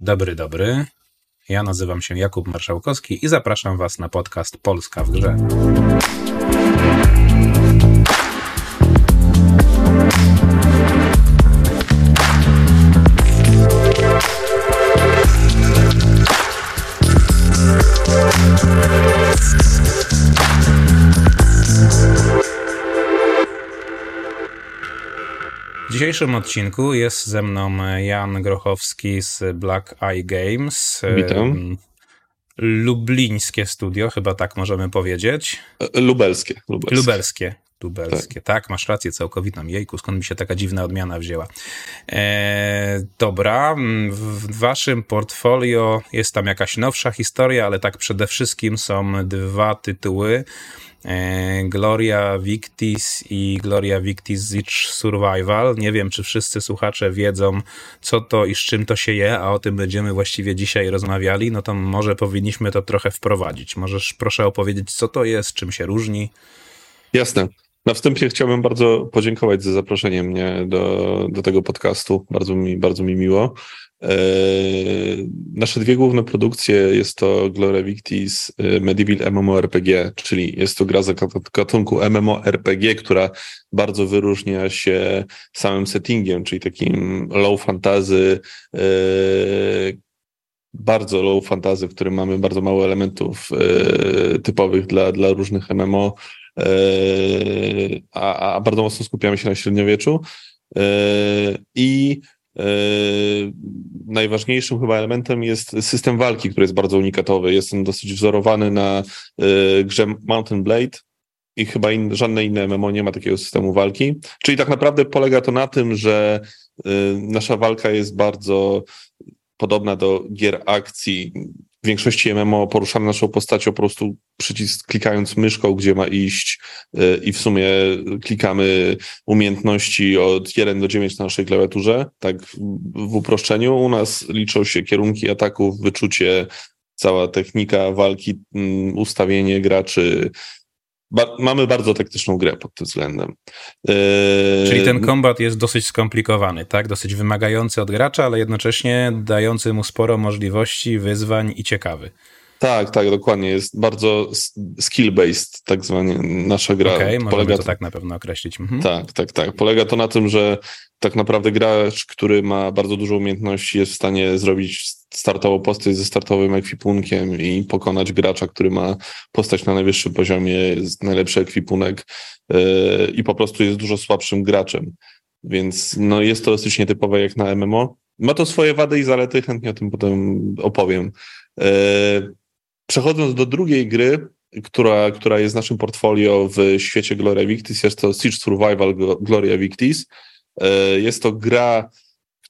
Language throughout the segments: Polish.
Dobry, dobry. Ja nazywam się Jakub Marszałkowski i zapraszam Was na podcast Polska w grze. Dzisiejszym odcinku jest ze mną Jan Grochowski z Black Eye Games. Witam. Lublińskie studio, chyba tak możemy powiedzieć. E, lubelskie. Lubelskie. Lubelskie. Lubelskie. Tak. tak. masz rację całkowitą. Jejku, skąd mi się taka dziwna odmiana wzięła. E, dobra, w waszym portfolio jest tam jakaś nowsza historia, ale tak przede wszystkim są dwa tytuły. E, Gloria Victis i Gloria Victis Zitch Survival. Nie wiem, czy wszyscy słuchacze wiedzą, co to i z czym to się je, a o tym będziemy właściwie dzisiaj rozmawiali, no to może powinniśmy to trochę wprowadzić. Możesz proszę opowiedzieć, co to jest, czym się różni? Jasne. Na wstępie chciałbym bardzo podziękować za zaproszenie mnie do, do tego podcastu. Bardzo mi, bardzo mi miło. E, nasze dwie główne produkcje jest to Gloria Victis e, Medieval MMORPG, czyli jest to gra z gatunku MMORPG, która bardzo wyróżnia się samym settingiem, czyli takim low fantasy, e, bardzo low fantasy, w którym mamy bardzo mało elementów typowych dla, dla różnych MMO, a, a bardzo mocno skupiamy się na średniowieczu. I E, najważniejszym chyba elementem jest system walki, który jest bardzo unikatowy. Jest on dosyć wzorowany na e, grze Mountain Blade i chyba in, żadne inne MMO nie ma takiego systemu walki. Czyli tak naprawdę polega to na tym, że e, nasza walka jest bardzo podobna do gier akcji, w większości MMO poruszamy naszą postacią po prostu przycisk klikając myszką, gdzie ma iść y, i w sumie klikamy umiejętności od 1 do 9 na naszej klawiaturze, tak w uproszczeniu. U nas liczą się kierunki ataków, wyczucie, cała technika walki, mm, ustawienie graczy, Ba mamy bardzo taktyczną grę pod tym względem. Yy... Czyli ten kombat jest dosyć skomplikowany, tak? Dosyć wymagający od gracza, ale jednocześnie dający mu sporo możliwości, wyzwań i ciekawy. Tak, tak, dokładnie. Jest bardzo skill-based, tak zwanie nasza gra. Okej, okay, możemy to tak na pewno określić. Mhm. Tak, tak, tak. Polega to na tym, że tak naprawdę gracz, który ma bardzo dużo umiejętności, jest w stanie zrobić startową postać ze startowym ekwipunkiem i pokonać gracza, który ma postać na najwyższym poziomie, jest najlepszy ekwipunek yy, i po prostu jest dużo słabszym graczem. Więc no, jest to dosyć nietypowe jak na MMO. Ma to swoje wady i zalety, chętnie o tym potem opowiem. Yy, przechodząc do drugiej gry, która, która jest naszym portfolio w świecie Gloria Victis, jest to Siege Survival Gloria Victis. Yy, jest to gra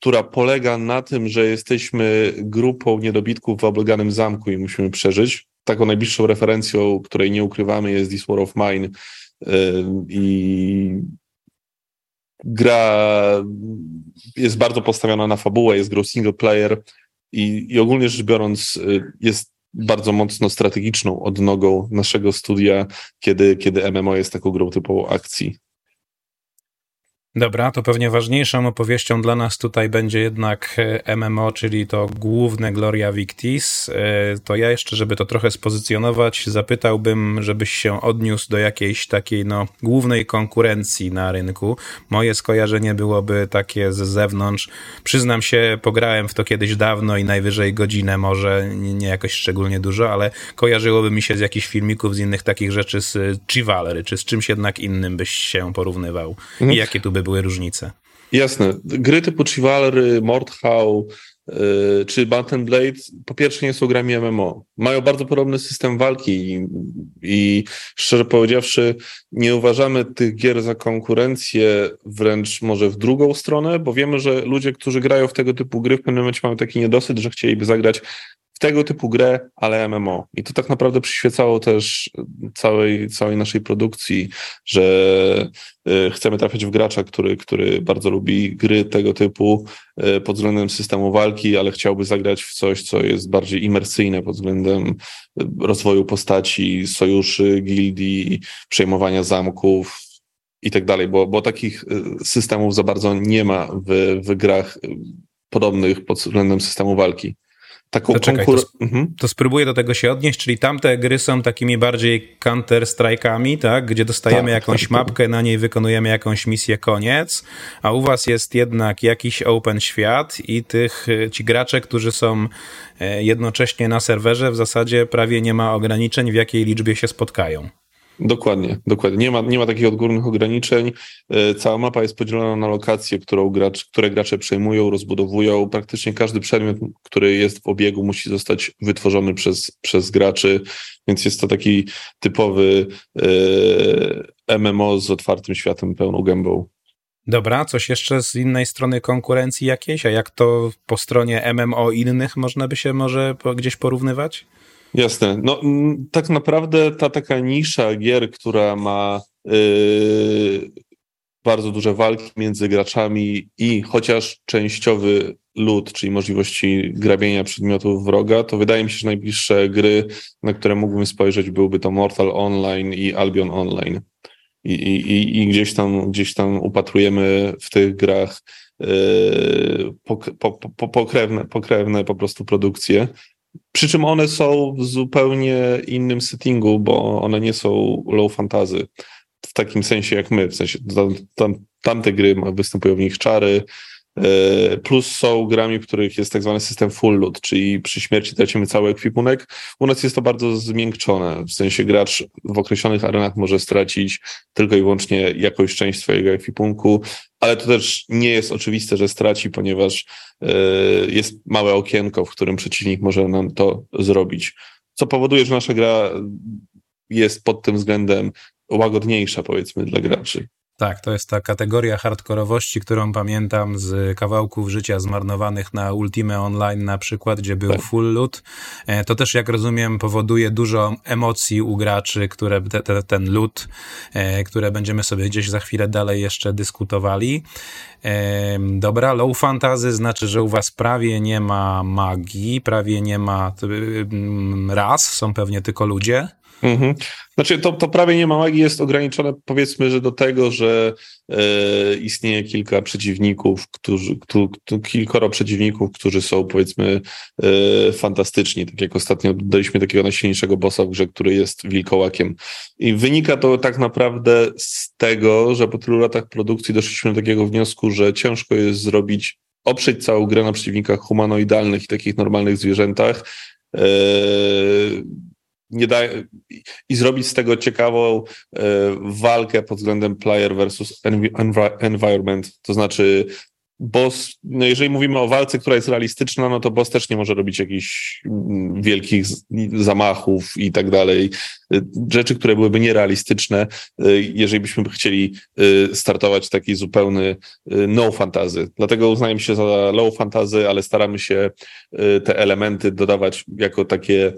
która polega na tym, że jesteśmy grupą niedobitków w obleganym zamku i musimy przeżyć. Taką najbliższą referencją, której nie ukrywamy, jest This War of Mine. I gra jest bardzo postawiona na fabułę, jest grą single player i, i ogólnie rzecz biorąc y, jest bardzo mocno strategiczną odnogą naszego studia, kiedy, kiedy MMO jest taką grą typową akcji. Dobra, to pewnie ważniejszą opowieścią dla nas tutaj będzie jednak e, MMO, czyli to główne Gloria Victis. E, to ja jeszcze, żeby to trochę spozycjonować, zapytałbym, żebyś się odniósł do jakiejś takiej no, głównej konkurencji na rynku. Moje skojarzenie byłoby takie z zewnątrz. Przyznam się, pograłem w to kiedyś dawno i najwyżej godzinę może, nie jakoś szczególnie dużo, ale kojarzyłoby mi się z jakichś filmików, z innych takich rzeczy z Chivalry, czy z czymś jednak innym byś się porównywał. I jakie tu by były różnice. Jasne. Gry typu Chivalry, Mordhau yy, czy Battle Blade po pierwsze nie są grami MMO. Mają bardzo podobny system walki i, i szczerze powiedziawszy nie uważamy tych gier za konkurencję wręcz może w drugą stronę, bo wiemy, że ludzie, którzy grają w tego typu gry w pewnym momencie mają taki niedosyt, że chcieliby zagrać tego typu grę, ale MMO. I to tak naprawdę przyświecało też całej, całej naszej produkcji, że y, chcemy trafiać w gracza, który, który bardzo lubi gry tego typu y, pod względem systemu walki, ale chciałby zagrać w coś, co jest bardziej imersyjne pod względem y, rozwoju postaci, sojuszy, gildii, przejmowania zamków, i tak dalej, bo, bo takich systemów za bardzo nie ma w, w grach podobnych pod względem systemu walki taką to, czekaj, konkur- to, mhm. to spróbuję do tego się odnieść, czyli tamte gry są takimi bardziej counter-strike'ami, tak? Gdzie dostajemy tak, jakąś tak, mapkę, tak. na niej wykonujemy jakąś misję, koniec, a u was jest jednak jakiś open świat i tych, ci gracze, którzy są e, jednocześnie na serwerze, w zasadzie prawie nie ma ograniczeń, w jakiej liczbie się spotkają. Dokładnie, dokładnie. Nie ma, nie ma takich odgórnych ograniczeń. E, cała mapa jest podzielona na lokacje, którą gracz, które gracze przejmują, rozbudowują. Praktycznie każdy przedmiot, który jest w obiegu, musi zostać wytworzony przez, przez graczy, więc jest to taki typowy e, MMO z otwartym światem, pełną gębą. Dobra, coś jeszcze z innej strony konkurencji jakiejś, a jak to po stronie MMO innych można by się może gdzieś porównywać? Jasne. No, tak naprawdę ta taka nisza gier, która ma yy, bardzo duże walki między graczami i chociaż częściowy lód, czyli możliwości grabienia przedmiotów wroga, to wydaje mi się, że najbliższe gry, na które mógłbym spojrzeć, byłby to Mortal Online i Albion Online. I, i, i gdzieś, tam, gdzieś tam upatrujemy w tych grach yy, po, po, pokrewne, pokrewne po prostu produkcje. Przy czym one są w zupełnie innym settingu, bo one nie są low fantasy w takim sensie jak my, w sensie tam, tam, tamte gry występują w nich czary, plus są grami, w których jest tak zwany system full loot, czyli przy śmierci tracimy cały ekwipunek. U nas jest to bardzo zmiękczone, w sensie gracz w określonych arenach może stracić tylko i wyłącznie jakąś część swojego ekwipunku, ale to też nie jest oczywiste, że straci, ponieważ e, jest małe okienko, w którym przeciwnik może nam to zrobić. Co powoduje, że nasza gra jest pod tym względem łagodniejsza, powiedzmy, dla graczy. Tak, to jest ta kategoria hardkorowości, którą pamiętam z kawałków życia zmarnowanych na Ultime Online na przykład, gdzie był tak. full loot. E, to też, jak rozumiem, powoduje dużo emocji u graczy, które te, te, ten loot, e, które będziemy sobie gdzieś za chwilę dalej jeszcze dyskutowali. E, dobra, low fantasy znaczy, że u was prawie nie ma magii, prawie nie ma ras, są pewnie tylko ludzie. Mhm. Znaczy, to, to prawie nie ma magii, jest ograniczone powiedzmy, że do tego, że e, istnieje kilka przeciwników, którzy, kilkoro przeciwników, którzy są powiedzmy e, fantastyczni. Tak jak ostatnio daliśmy takiego najsilniejszego bossa w grze, który jest wilkołakiem. I wynika to tak naprawdę z tego, że po tylu latach produkcji doszliśmy do takiego wniosku, że ciężko jest zrobić, oprzeć całą grę na przeciwnikach humanoidalnych i takich normalnych zwierzętach. E, nie da, i zrobić z tego ciekawą e, walkę pod względem player versus environment. To znaczy, boss, no jeżeli mówimy o walce, która jest realistyczna, no to boss też nie może robić jakichś mm, wielkich zamachów i tak dalej. E, rzeczy, które byłyby nierealistyczne, e, jeżeli byśmy chcieli startować taki zupełny no fantazy. Dlatego uznajemy się za low fantazy, ale staramy się te elementy dodawać jako takie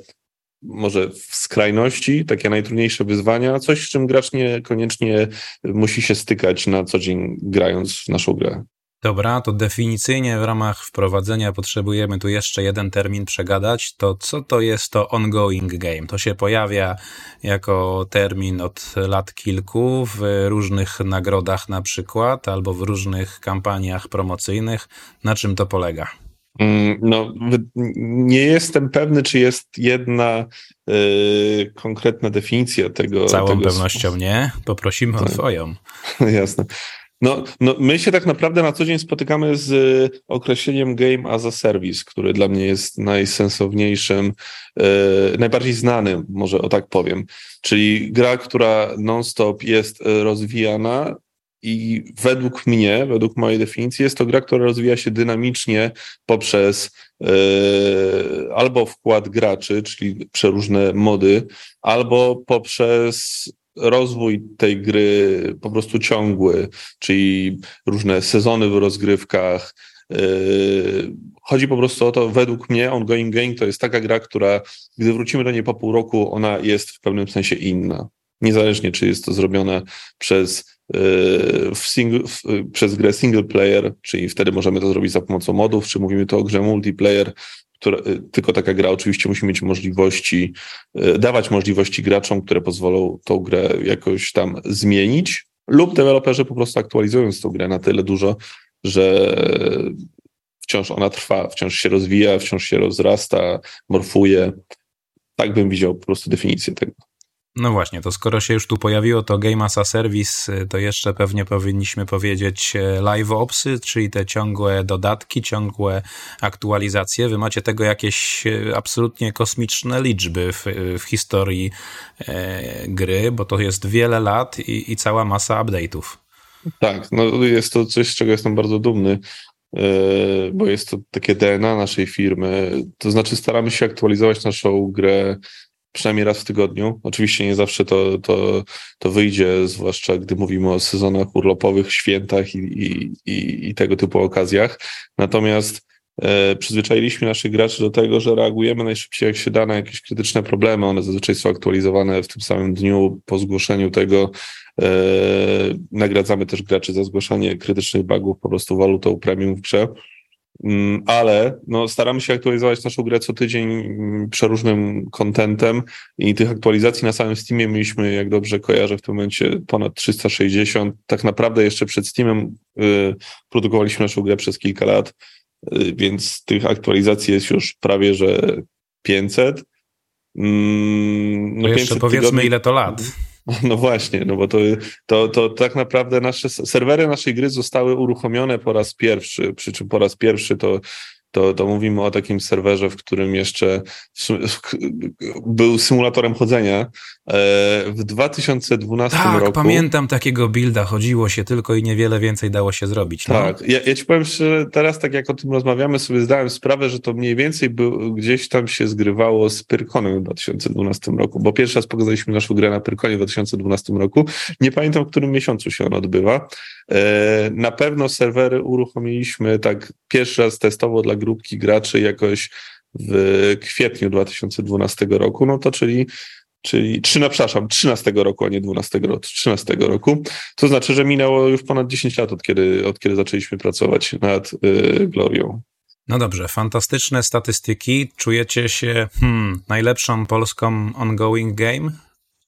może w skrajności, takie najtrudniejsze wyzwania, coś, z czym gracz niekoniecznie musi się stykać na co dzień grając w naszą grę. Dobra, to definicyjnie w ramach wprowadzenia potrzebujemy tu jeszcze jeden termin przegadać. To co to jest to ongoing game? To się pojawia jako termin od lat kilku w różnych nagrodach na przykład, albo w różnych kampaniach promocyjnych. Na czym to polega? Mm, no, nie jestem pewny, czy jest jedna y, konkretna definicja tego. Całą tego pewnością nie. Poprosimy o tak. Twoją. Jasne. No, no, my się tak naprawdę na co dzień spotykamy z określeniem game as a service, który dla mnie jest najsensowniejszym, yy, najbardziej znanym, może o tak powiem. Czyli gra, która non-stop jest rozwijana, i według mnie, według mojej definicji, jest to gra, która rozwija się dynamicznie poprzez yy, albo wkład graczy, czyli przeróżne mody, albo poprzez rozwój tej gry po prostu ciągły, czyli różne sezony w rozgrywkach. Yy, chodzi po prostu o to, według mnie Ongoing Game to jest taka gra, która, gdy wrócimy do niej po pół roku, ona jest w pewnym sensie inna. Niezależnie, czy jest to zrobione przez w single, w, przez grę single player, czyli wtedy możemy to zrobić za pomocą modów, czy mówimy to o grze multiplayer, która, tylko taka gra oczywiście musi mieć możliwości, dawać możliwości graczom, które pozwolą tą grę jakoś tam zmienić, lub deweloperzy po prostu aktualizując tą grę na tyle dużo, że wciąż ona trwa, wciąż się rozwija, wciąż się rozrasta, morfuje. Tak bym widział po prostu definicję tego. No właśnie, to skoro się już tu pojawiło to Game as a Service, to jeszcze pewnie powinniśmy powiedzieć e, live opsy, czyli te ciągłe dodatki, ciągłe aktualizacje. Wy macie tego jakieś e, absolutnie kosmiczne liczby w, w historii e, gry, bo to jest wiele lat i, i cała masa update'ów. Tak, no jest to coś, z czego jestem bardzo dumny, e, bo jest to takie DNA naszej firmy. To znaczy staramy się aktualizować naszą grę przynajmniej raz w tygodniu. Oczywiście nie zawsze to, to, to wyjdzie, zwłaszcza gdy mówimy o sezonach urlopowych, świętach i, i, i, tego typu okazjach. Natomiast e, przyzwyczailiśmy naszych graczy do tego, że reagujemy najszybciej jak się da na jakieś krytyczne problemy. One zazwyczaj są aktualizowane w tym samym dniu po zgłoszeniu tego. E, nagradzamy też graczy za zgłaszanie krytycznych bugów po prostu walutą premium w grze. Mm, ale no, staramy się aktualizować naszą grę co tydzień mm, przeróżnym kontentem i tych aktualizacji na samym Steamie mieliśmy, jak dobrze kojarzę, w tym momencie ponad 360. Tak naprawdę jeszcze przed Steamem y, produkowaliśmy naszą grę przez kilka lat, y, więc tych aktualizacji jest już prawie, że 500. Mm, no, jeszcze powiedzmy, tygodni... ile to lat. No właśnie, no bo to, to, to tak naprawdę nasze serwery naszej gry zostały uruchomione po raz pierwszy, przy czym po raz pierwszy to to, to mówimy o takim serwerze, w którym jeszcze był symulatorem chodzenia. E, w 2012 tak, roku. pamiętam takiego builda, chodziło się tylko i niewiele więcej dało się zrobić. No. Tak, ja, ja ci powiem że teraz tak jak o tym rozmawiamy, sobie zdałem sprawę, że to mniej więcej był, gdzieś tam się zgrywało z Pyrkonem w 2012 roku, bo pierwszy raz pokazaliśmy naszą grę na Pyrkonie w 2012 roku. Nie pamiętam, w którym miesiącu się on odbywa. E, na pewno serwery uruchomiliśmy tak pierwszy raz testowo dla grupki graczy jakoś w kwietniu 2012 roku, no to czyli czyli 3, przepraszam, 13 roku, a nie 12 roku, 13 roku. To znaczy, że minęło już ponad 10 lat od kiedy, od kiedy zaczęliśmy pracować nad y, Glorią. No dobrze, fantastyczne statystyki. Czujecie się hmm, najlepszą polską ongoing game?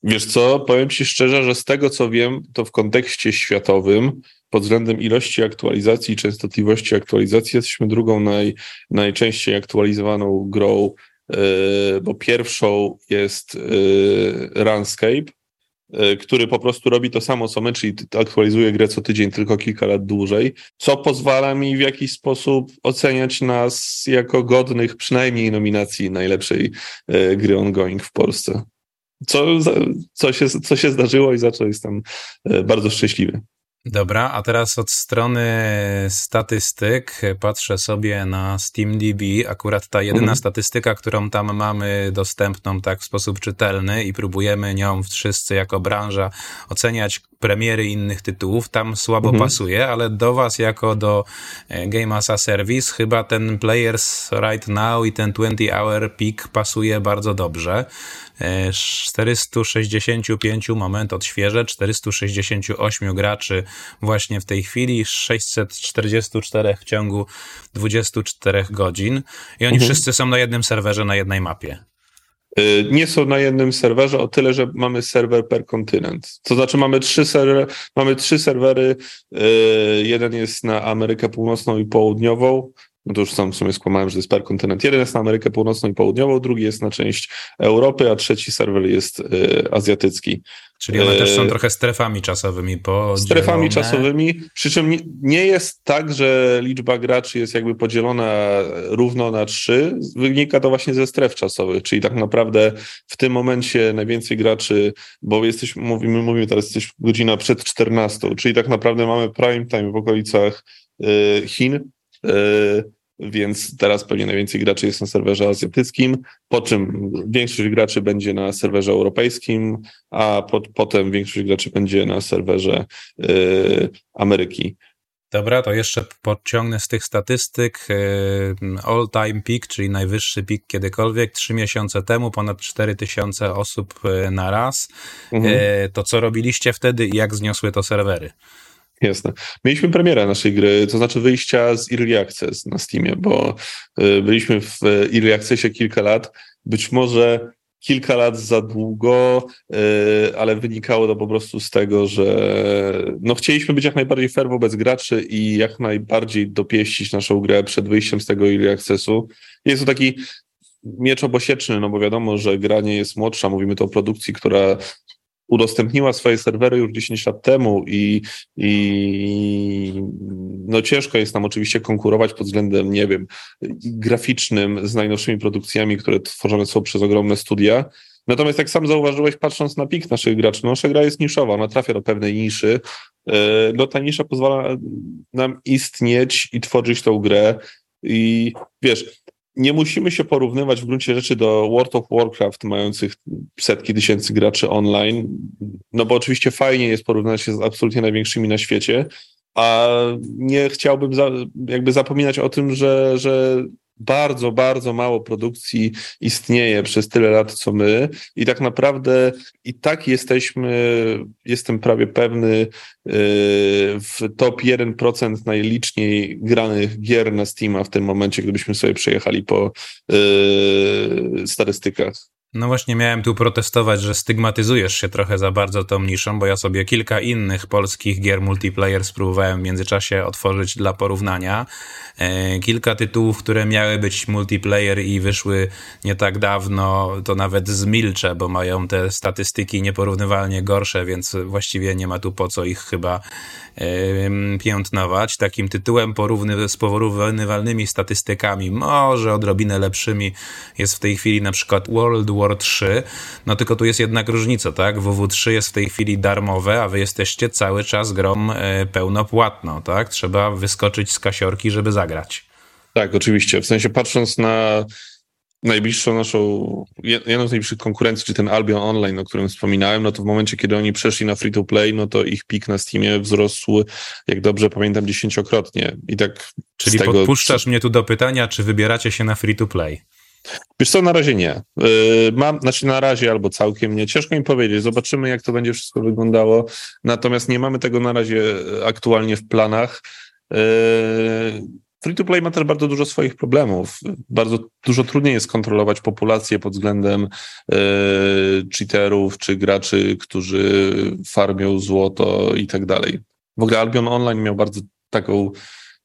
Wiesz co, powiem ci szczerze, że z tego co wiem, to w kontekście światowym pod względem ilości aktualizacji i częstotliwości aktualizacji jesteśmy drugą naj, najczęściej aktualizowaną grą, yy, bo pierwszą jest yy, Runscape, yy, który po prostu robi to samo co my, czyli aktualizuje grę co tydzień, tylko kilka lat dłużej, co pozwala mi w jakiś sposób oceniać nas jako godnych przynajmniej nominacji najlepszej gry ongoing w Polsce. Co, co, się, co się zdarzyło i za co jestem bardzo szczęśliwy. Dobra, a teraz od strony statystyk patrzę sobie na SteamDB. Akurat ta jedyna mhm. statystyka, którą tam mamy dostępną tak w sposób czytelny i próbujemy nią wszyscy jako branża oceniać premiery innych tytułów, tam słabo mhm. pasuje, ale do was jako do e, Game as a Service chyba ten Players Right Now i ten 20 Hour Peak pasuje bardzo dobrze. 465 e, moment odświeżę, 468 graczy właśnie w tej chwili, 644 w ciągu 24 godzin i oni mhm. wszyscy są na jednym serwerze, na jednej mapie. Y, nie są na jednym serwerze, o tyle, że mamy serwer per kontynent. To znaczy mamy trzy, serwer, mamy trzy serwery, y, jeden jest na Amerykę Północną i Południową, no to już sam w sumie skłamałem, że jest per kontynent. Jeden jest na Amerykę Północną i Południową, drugi jest na część Europy, a trzeci serwer jest y, azjatycki. Czyli one też są e, trochę strefami czasowymi podzielone. Strefami czasowymi, przy czym nie, nie, jest tak, że liczba graczy jest jakby podzielona równo na trzy. Wynika to właśnie ze stref czasowych, czyli tak naprawdę w tym momencie najwięcej graczy, bo jesteśmy, mówimy, mówimy teraz jesteśmy godzina przed 14, czyli tak naprawdę mamy prime time w okolicach y, Chin. Y, więc teraz pewnie najwięcej graczy jest na serwerze azjatyckim, po czym większość graczy będzie na serwerze europejskim, a po, potem większość graczy będzie na serwerze y, Ameryki. Dobra, to jeszcze podciągnę z tych statystyk. Y, all time peak, czyli najwyższy pik kiedykolwiek, trzy miesiące temu ponad 4000 osób na raz. Mhm. To co robiliście wtedy i jak zniosły to serwery? Jasne. Mieliśmy premierę naszej gry, to znaczy wyjścia z Early Access na Steamie, bo y, byliśmy w Early Accessie kilka lat. Być może kilka lat za długo, y, ale wynikało to po prostu z tego, że no chcieliśmy być jak najbardziej fair wobec graczy i jak najbardziej dopieścić naszą grę przed wyjściem z tego early accessu. Jest to taki miecz obosieczny, no bo wiadomo, że gra nie jest młodsza, mówimy tu o produkcji, która udostępniła swoje serwery już 10 lat temu i, i no ciężko jest nam oczywiście konkurować pod względem, nie wiem, graficznym z najnowszymi produkcjami, które tworzone są przez ogromne studia. Natomiast jak sam zauważyłeś, patrząc na pik naszych graczy, no, nasza gra jest niszowa, ona trafia do pewnej niszy. E, no ta nisza pozwala nam istnieć i tworzyć tą grę. I wiesz, nie musimy się porównywać w gruncie rzeczy do World of Warcraft, mających setki tysięcy graczy online, no bo oczywiście fajnie jest porównać się z absolutnie największymi na świecie, a nie chciałbym za, jakby zapominać o tym, że, że bardzo, bardzo mało produkcji istnieje przez tyle lat, co my i tak naprawdę i tak jesteśmy, jestem prawie pewny, yy, w top 1% najliczniej granych gier na Steama w tym momencie, gdybyśmy sobie przejechali po yy, statystykach. No właśnie miałem tu protestować, że stygmatyzujesz się trochę za bardzo tą niszą, bo ja sobie kilka innych polskich gier multiplayer spróbowałem w międzyczasie otworzyć dla porównania. E, kilka tytułów, które miały być multiplayer i wyszły nie tak dawno, to nawet zmilczę, bo mają te statystyki nieporównywalnie gorsze, więc właściwie nie ma tu po co ich chyba piętnować. Takim tytułem porówny, z porównywalnymi statystykami, może odrobinę lepszymi, jest w tej chwili na przykład World War 3. No tylko tu jest jednak różnica, tak? WW3 jest w tej chwili darmowe, a wy jesteście cały czas grą e, pełnopłatną, tak? Trzeba wyskoczyć z kasiorki, żeby zagrać. Tak, oczywiście. W sensie patrząc na najbliższą naszą, jedną z najbliższych konkurencji, czy ten Albion Online, o którym wspominałem, no to w momencie, kiedy oni przeszli na free to play, no to ich pik na Steamie wzrósł, jak dobrze pamiętam, dziesięciokrotnie. I tak Czyli tego, podpuszczasz mnie tu do pytania, czy wybieracie się na free to play? Wiesz co, na razie nie. Yy, mam, znaczy na razie albo całkiem nie. Ciężko mi powiedzieć. Zobaczymy, jak to będzie wszystko wyglądało. Natomiast nie mamy tego na razie aktualnie w planach. Yy, Free to play ma też bardzo dużo swoich problemów. Bardzo dużo trudniej jest kontrolować populację pod względem e, cheaterów czy graczy, którzy farmią złoto i tak dalej. W ogóle Albion Online miał bardzo taką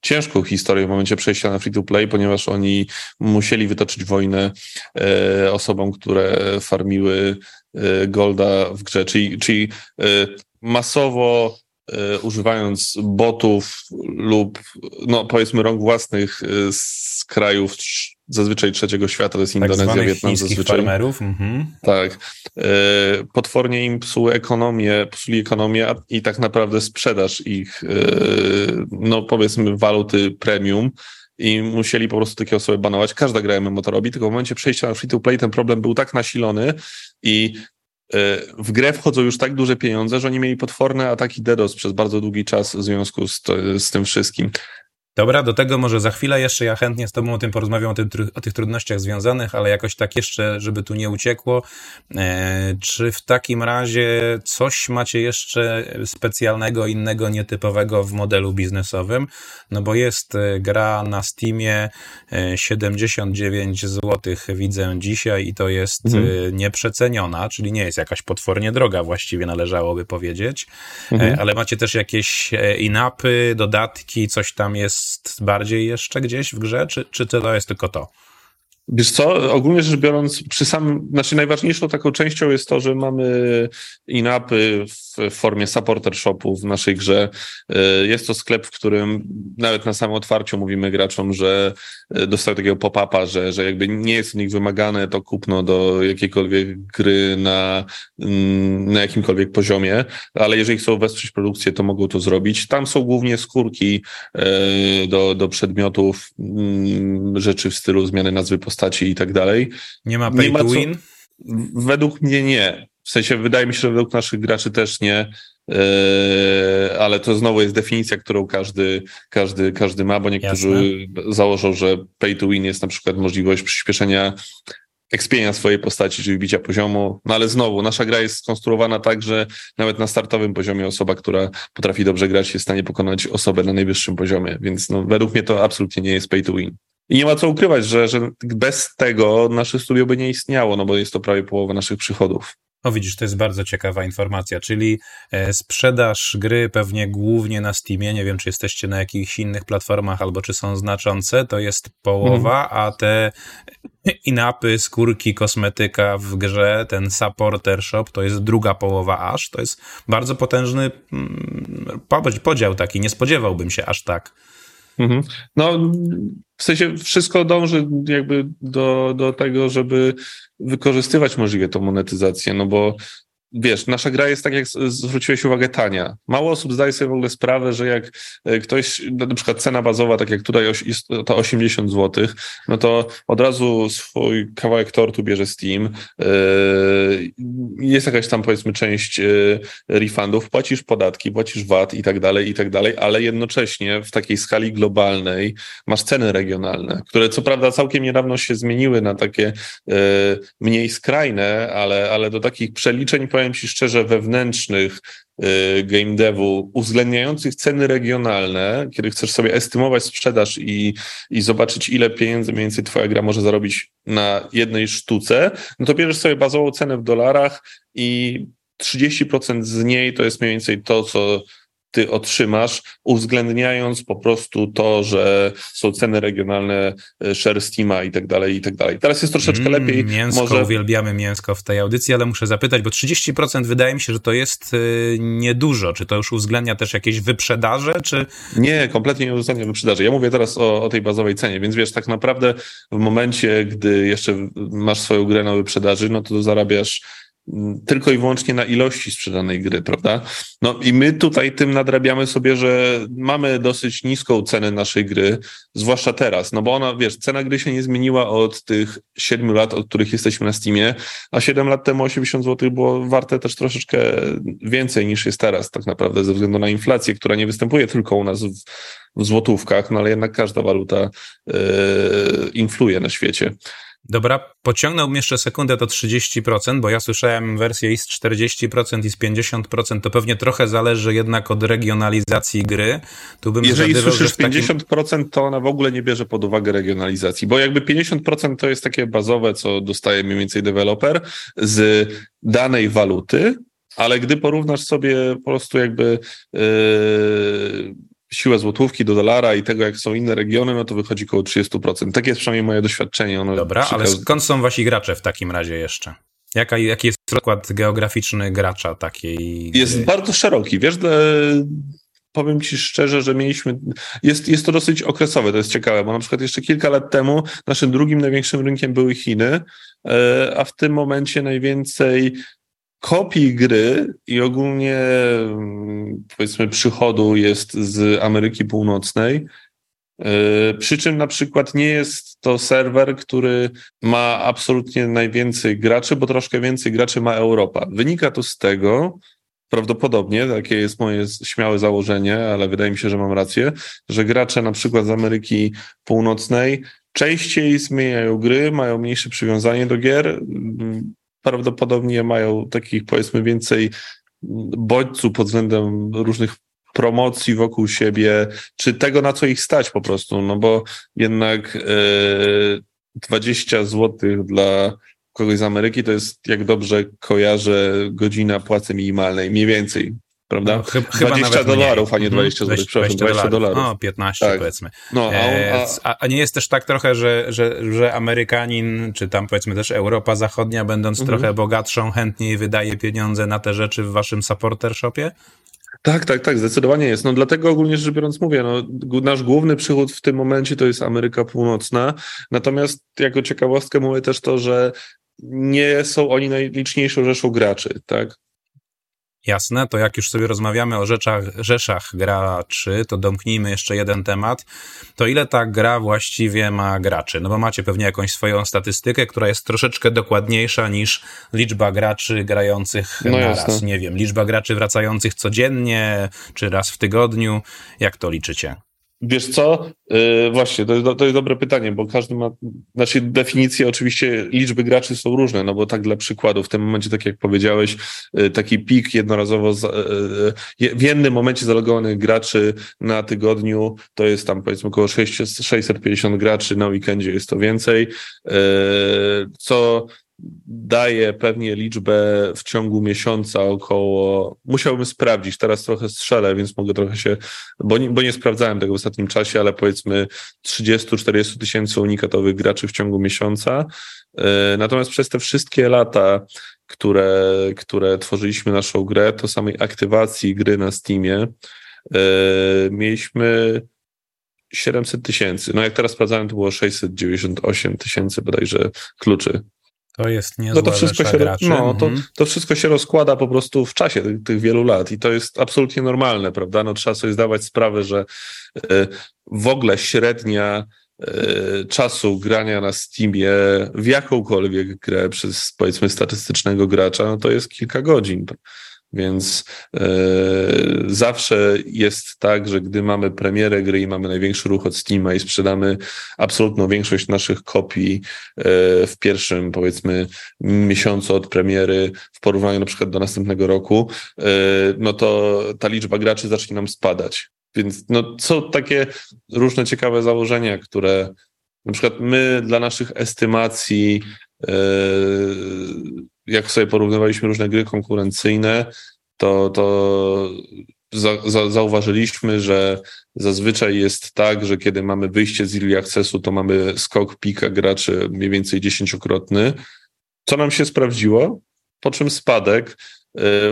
ciężką historię w momencie przejścia na free to play, ponieważ oni musieli wytoczyć wojnę e, osobom, które farmiły e, golda w grze, czyli, czyli masowo używając botów lub, no powiedzmy, rąk własnych e, z krajów zazwyczaj trzeciego świata, to jest tak Indonezja, Wietnam zazwyczaj. farmerów. Mhm. Tak. E, potwornie im psuły ekonomię, psuli ekonomię i tak naprawdę sprzedaż ich, no powiedzmy, waluty premium i musieli po prostu takie osoby banować. Każda gra MMO to robi, tylko w momencie przejścia na free to play ten problem był tak nasilony i w grę wchodzą już tak duże pieniądze, że oni mieli potworne ataki DDoS przez bardzo długi czas w związku z, to, z tym wszystkim. Dobra, do tego może za chwilę jeszcze ja chętnie z Tobą o tym porozmawiam, o, tym, o tych trudnościach związanych, ale jakoś tak jeszcze, żeby tu nie uciekło. E, czy w takim razie coś macie jeszcze specjalnego, innego, nietypowego w modelu biznesowym? No bo jest e, gra na Steamie 79 e, zł widzę dzisiaj i to jest mhm. nieprzeceniona, czyli nie jest jakaś potwornie droga właściwie należałoby powiedzieć, mhm. ale macie też jakieś in-upy, dodatki, coś tam jest jest bardziej jeszcze gdzieś w grze, czy, czy to jest tylko to? Wiesz co, ogólnie rzecz biorąc, przy samym, znaczy najważniejszą taką częścią jest to, że mamy in-upy w formie supporter shopu w naszej grze. Y, jest to sklep, w którym nawet na samym otwarciu mówimy graczom, że y, dostają takiego pop-upa, że, że jakby nie jest od nich wymagane to kupno do jakiejkolwiek gry na, mm, na jakimkolwiek poziomie, ale jeżeli chcą wesprzeć produkcję, to mogą to zrobić. Tam są głównie skórki y, do, do przedmiotów, mm, rzeczy w stylu zmiany nazwy postaci, postaci i tak dalej. Nie ma pay nie ma to win? Według mnie nie. W sensie wydaje mi się, że według naszych graczy też nie, yy, ale to znowu jest definicja, którą każdy, każdy, każdy ma, bo niektórzy Jasne. założą, że pay to win jest na przykład możliwość przyspieszenia ekspienia swojej postaci, czyli bicia poziomu. No ale znowu, nasza gra jest skonstruowana tak, że nawet na startowym poziomie osoba, która potrafi dobrze grać, jest w stanie pokonać osobę na najwyższym poziomie, więc no, według mnie to absolutnie nie jest pay to win. I nie ma co ukrywać, że, że bez tego nasze studio by nie istniało, no bo jest to prawie połowa naszych przychodów. No widzisz, to jest bardzo ciekawa informacja, czyli e, sprzedaż gry pewnie głównie na Steamie, nie wiem czy jesteście na jakichś innych platformach albo czy są znaczące, to jest połowa, mhm. a te inapy, skórki, kosmetyka w grze, ten supporter shop to jest druga połowa aż, to jest bardzo potężny mm, podział taki, nie spodziewałbym się aż tak. Mhm. No, w sensie wszystko dąży jakby do, do tego, żeby wykorzystywać możliwie tą monetyzację, no bo wiesz, nasza gra jest tak, jak zwróciłeś uwagę, tania. Mało osób zdaje sobie w ogóle sprawę, że jak e, ktoś, na przykład cena bazowa, tak jak tutaj to 80 zł, no to od razu swój kawałek tortu bierze Steam. E, jest jakaś tam powiedzmy część e, refundów, płacisz podatki, płacisz VAT i tak dalej, i tak dalej, ale jednocześnie w takiej skali globalnej masz ceny regionalne, które co prawda całkiem niedawno się zmieniły na takie mniej skrajne, ale, ale do takich przeliczeń powiem Ci szczerze, wewnętrznych y, game devu, uwzględniających ceny regionalne, kiedy chcesz sobie estymować sprzedaż i, i zobaczyć, ile pieniędzy mniej więcej Twoja gra może zarobić na jednej sztuce, no to bierzesz sobie bazową cenę w dolarach i 30% z niej to jest mniej więcej to, co ty otrzymasz, uwzględniając po prostu to, że są ceny regionalne, e, share Steama i tak dalej, i tak dalej. Teraz jest troszeczkę mm, lepiej. Mięsko, może... uwielbiamy mięsko w tej audycji, ale muszę zapytać, bo 30% wydaje mi się, że to jest y, niedużo. Czy to już uwzględnia też jakieś wyprzedaże, czy... Nie, kompletnie nie uwzględnia wyprzedaży. Ja mówię teraz o, o tej bazowej cenie, więc wiesz, tak naprawdę w momencie, gdy jeszcze masz swoją grę na wyprzedaży, no to zarabiasz tylko i wyłącznie na ilości sprzedanej gry, prawda? No i my tutaj tym nadrabiamy sobie, że mamy dosyć niską cenę naszej gry, zwłaszcza teraz, no bo ona, wiesz, cena gry się nie zmieniła od tych 7 lat, od których jesteśmy na Steamie, a 7 lat temu 80 zł było warte też troszeczkę więcej niż jest teraz, tak naprawdę, ze względu na inflację, która nie występuje tylko u nas w, w złotówkach, no ale jednak każda waluta yy, influje na świecie. Dobra, pociągnąłbym jeszcze sekundę to 30%, bo ja słyszałem wersję i z 40% i z 50%, to pewnie trochę zależy jednak od regionalizacji gry. Tu bym Jeżeli słyszysz takim... 50%, to ona w ogóle nie bierze pod uwagę regionalizacji, bo jakby 50% to jest takie bazowe, co dostaje mniej więcej deweloper z danej waluty, ale gdy porównasz sobie po prostu jakby yy, siłę złotówki do dolara i tego, jak są inne regiony, no to wychodzi około 30%. Takie jest przynajmniej moje doświadczenie. Ono Dobra, przykaz... ale skąd są wasi gracze w takim razie jeszcze? Jaka, jaki jest rozkład geograficzny gracza takiej? Jest bardzo szeroki. Wiesz, powiem ci szczerze, że mieliśmy. Jest, jest to dosyć okresowe, to jest ciekawe, bo na przykład jeszcze kilka lat temu naszym drugim największym rynkiem były Chiny, e, a w tym momencie najwięcej kopii gry i ogólnie mm, powiedzmy przychodu jest z Ameryki Północnej. E, przy czym na przykład nie jest to serwer, który ma absolutnie najwięcej graczy, bo troszkę więcej graczy ma Europa. Wynika to z tego, prawdopodobnie, takie jest moje śmiałe założenie, ale wydaje mi się, że mam rację, że gracze na przykład z Ameryki Północnej częściej zmieniają gry, mają mniejsze przywiązanie do gier, prawdopodobnie mają takich powiedzmy więcej bodźców pod względem różnych promocji wokół siebie, czy tego, na co ich stać po prostu, no bo jednak e, 20 zł dla kogoś z Ameryki to jest, jak dobrze kojarzę, godzina płacy minimalnej, mniej więcej prawda? No, chyba, 20 dolarów, a nie 20 zł, 20, 20 dolarów. dolarów. O, 15 tak. powiedzmy. No, a, a... a, nie jest też tak trochę, że, że, że Amerykanin, czy tam powiedzmy też Europa Zachodnia, będąc mhm. trochę bogatszą, chętniej wydaje pieniądze na te rzeczy w waszym supporter shopie? Tak, tak, tak, zdecydowanie jest. No dlatego ogólnie rzecz biorąc mówię, no, nasz główny przychód w tym momencie to jest Ameryka Północna, natomiast jako ciekawostkę mówię też to, że nie są oni najliczniejszą rzeszą graczy, tak? Jasne, to jak już sobie rozmawiamy o rzeczach, rzeszach graczy, to domknijmy jeszcze jeden temat. To ile ta gra właściwie ma graczy? No bo macie pewnie jakąś swoją statystykę, która jest troszeczkę dokładniejsza niż liczba graczy grających no na raz. Nie wiem, liczba graczy wracających codziennie, czy raz w tygodniu. Jak to liczycie? Wiesz co? Yy, właśnie, to jest, to jest dobre pytanie, bo każdy ma, znaczy definicje oczywiście liczby graczy są różne, no bo tak dla przykładu, w tym momencie, tak jak powiedziałeś, yy, taki pik jednorazowo z, yy, w jednym momencie zalogowanych graczy na tygodniu to jest tam powiedzmy około 6, 650 graczy, na weekendzie jest to więcej, co daje pewnie liczbę w ciągu miesiąca około, musiałbym sprawdzić, teraz trochę strzelę, więc mogę trochę się, bo nie, bo nie sprawdzałem tego w ostatnim czasie, ale powiedzmy 30-40 tysięcy unikatowych graczy w ciągu miesiąca. E, natomiast przez te wszystkie lata, które, które tworzyliśmy naszą grę, to samej aktywacji gry na Steamie, e, mieliśmy 700 tysięcy. No jak teraz sprawdzałem, to było 698 tysięcy bodajże kluczy to jest niezła no to wszystko się, graczy. No, to, mhm. to wszystko się rozkłada po prostu w czasie tych, tych, wielu lat i to jest absolutnie normalne, prawda? No, trzeba sobie zdawać sprawę, że y, w ogóle średnia y, czasu grania na Steamie w jakąkolwiek grę przez powiedzmy statystycznego gracza, no to jest kilka godzin. Więc e, zawsze jest tak, że gdy mamy premierę gry i mamy największy ruch od Steama i sprzedamy absolutną większość naszych kopii e, w pierwszym, powiedzmy, miesiącu od premiery w porównaniu na przykład do następnego roku, e, no to ta liczba graczy zacznie nam spadać. Więc no, są takie różne ciekawe założenia, które na przykład my dla naszych estymacji jak sobie porównywaliśmy różne gry konkurencyjne, to, to za, za, zauważyliśmy, że zazwyczaj jest tak, że kiedy mamy wyjście z Early Accessu, to mamy skok pika graczy mniej więcej dziesięciokrotny, co nam się sprawdziło, po czym spadek e,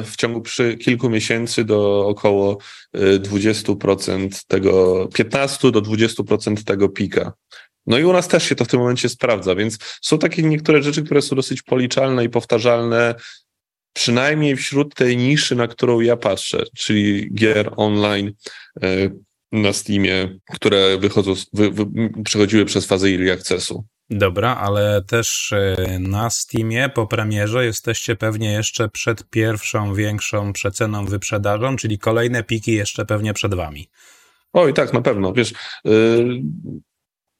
w ciągu przy kilku miesięcy do około 20% e, tego, 15 do 20% tego pika. No i u nas też się to w tym momencie sprawdza, więc są takie niektóre rzeczy, które są dosyć policzalne i powtarzalne, przynajmniej wśród tej niszy, na którą ja patrzę, czyli gier online e, na Steamie, które wychodzą, wy, wy, przechodziły przez fazę early accessu. Dobra, ale też e, na Steamie po premierze jesteście pewnie jeszcze przed pierwszą większą przeceną wyprzedażą, czyli kolejne piki jeszcze pewnie przed wami. Oj, tak, na pewno. Wiesz, yy,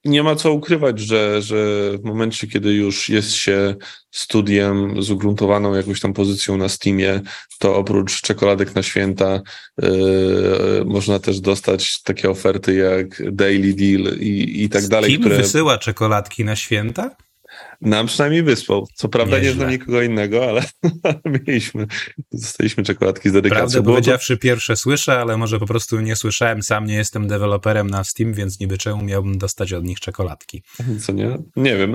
nie ma co ukrywać, że, że w momencie, kiedy już jest się studiem z ugruntowaną jakąś tam pozycją na Steamie, to oprócz czekoladek na święta yy, można też dostać takie oferty jak Daily Deal i, i tak Steam dalej. Steam które... wysyła czekoladki na święta? Nam przynajmniej wysłał. Co prawda Nieźle. nie znam nikogo innego, ale mieliśmy. Dostaliśmy czekoladki z dedykacją. Prawdę powiedziawszy, to... pierwsze słyszę, ale może po prostu nie słyszałem. Sam nie jestem deweloperem na Steam, więc niby czemu miałbym dostać od nich czekoladki. Co nie? Nie wiem.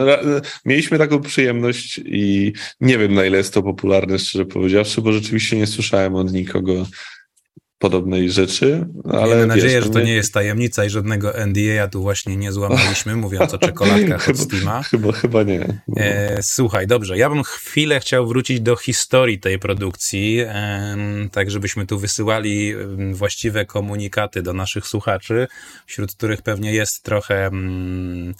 Mieliśmy taką przyjemność i nie wiem, na ile jest to popularne, szczerze powiedziawszy, bo rzeczywiście nie słyszałem od nikogo podobnej rzeczy. Ale Miejmy nadzieję, wiesz, że to nie... nie jest tajemnica i żadnego NDA tu właśnie nie złamaliśmy, mówiąc o czekoladkach od Steama. Chyba, chyba nie. E, słuchaj, dobrze, ja bym chwilę chciał wrócić do historii tej produkcji, e, tak żebyśmy tu wysyłali właściwe komunikaty do naszych słuchaczy, wśród których pewnie jest trochę... Mm,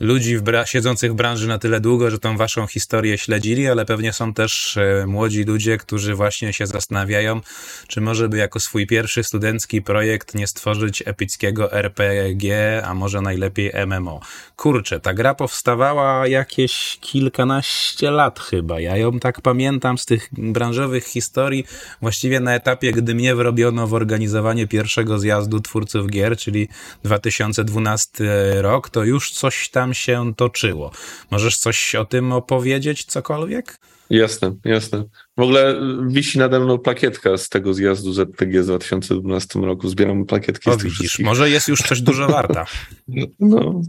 ludzi w siedzących w branży na tyle długo, że tą waszą historię śledzili, ale pewnie są też e, młodzi ludzie, którzy właśnie się zastanawiają, czy może by jako swój pierwszy studencki projekt nie stworzyć epickiego RPG, a może najlepiej MMO. Kurczę, ta gra powstawała jakieś kilkanaście lat chyba. Ja ją tak pamiętam z tych branżowych historii, właściwie na etapie, gdy mnie wrobiono w organizowanie pierwszego zjazdu twórców gier, czyli 2012 rok, to już coś tam tam się toczyło. Możesz coś o tym opowiedzieć, cokolwiek? Jasne, jasne. W ogóle wisi nade mną plakietka z tego zjazdu ZTG z 2012 roku. Zbieram plakietki o, z tych widzisz, wszystkich. Może jest już coś dużo warta. No,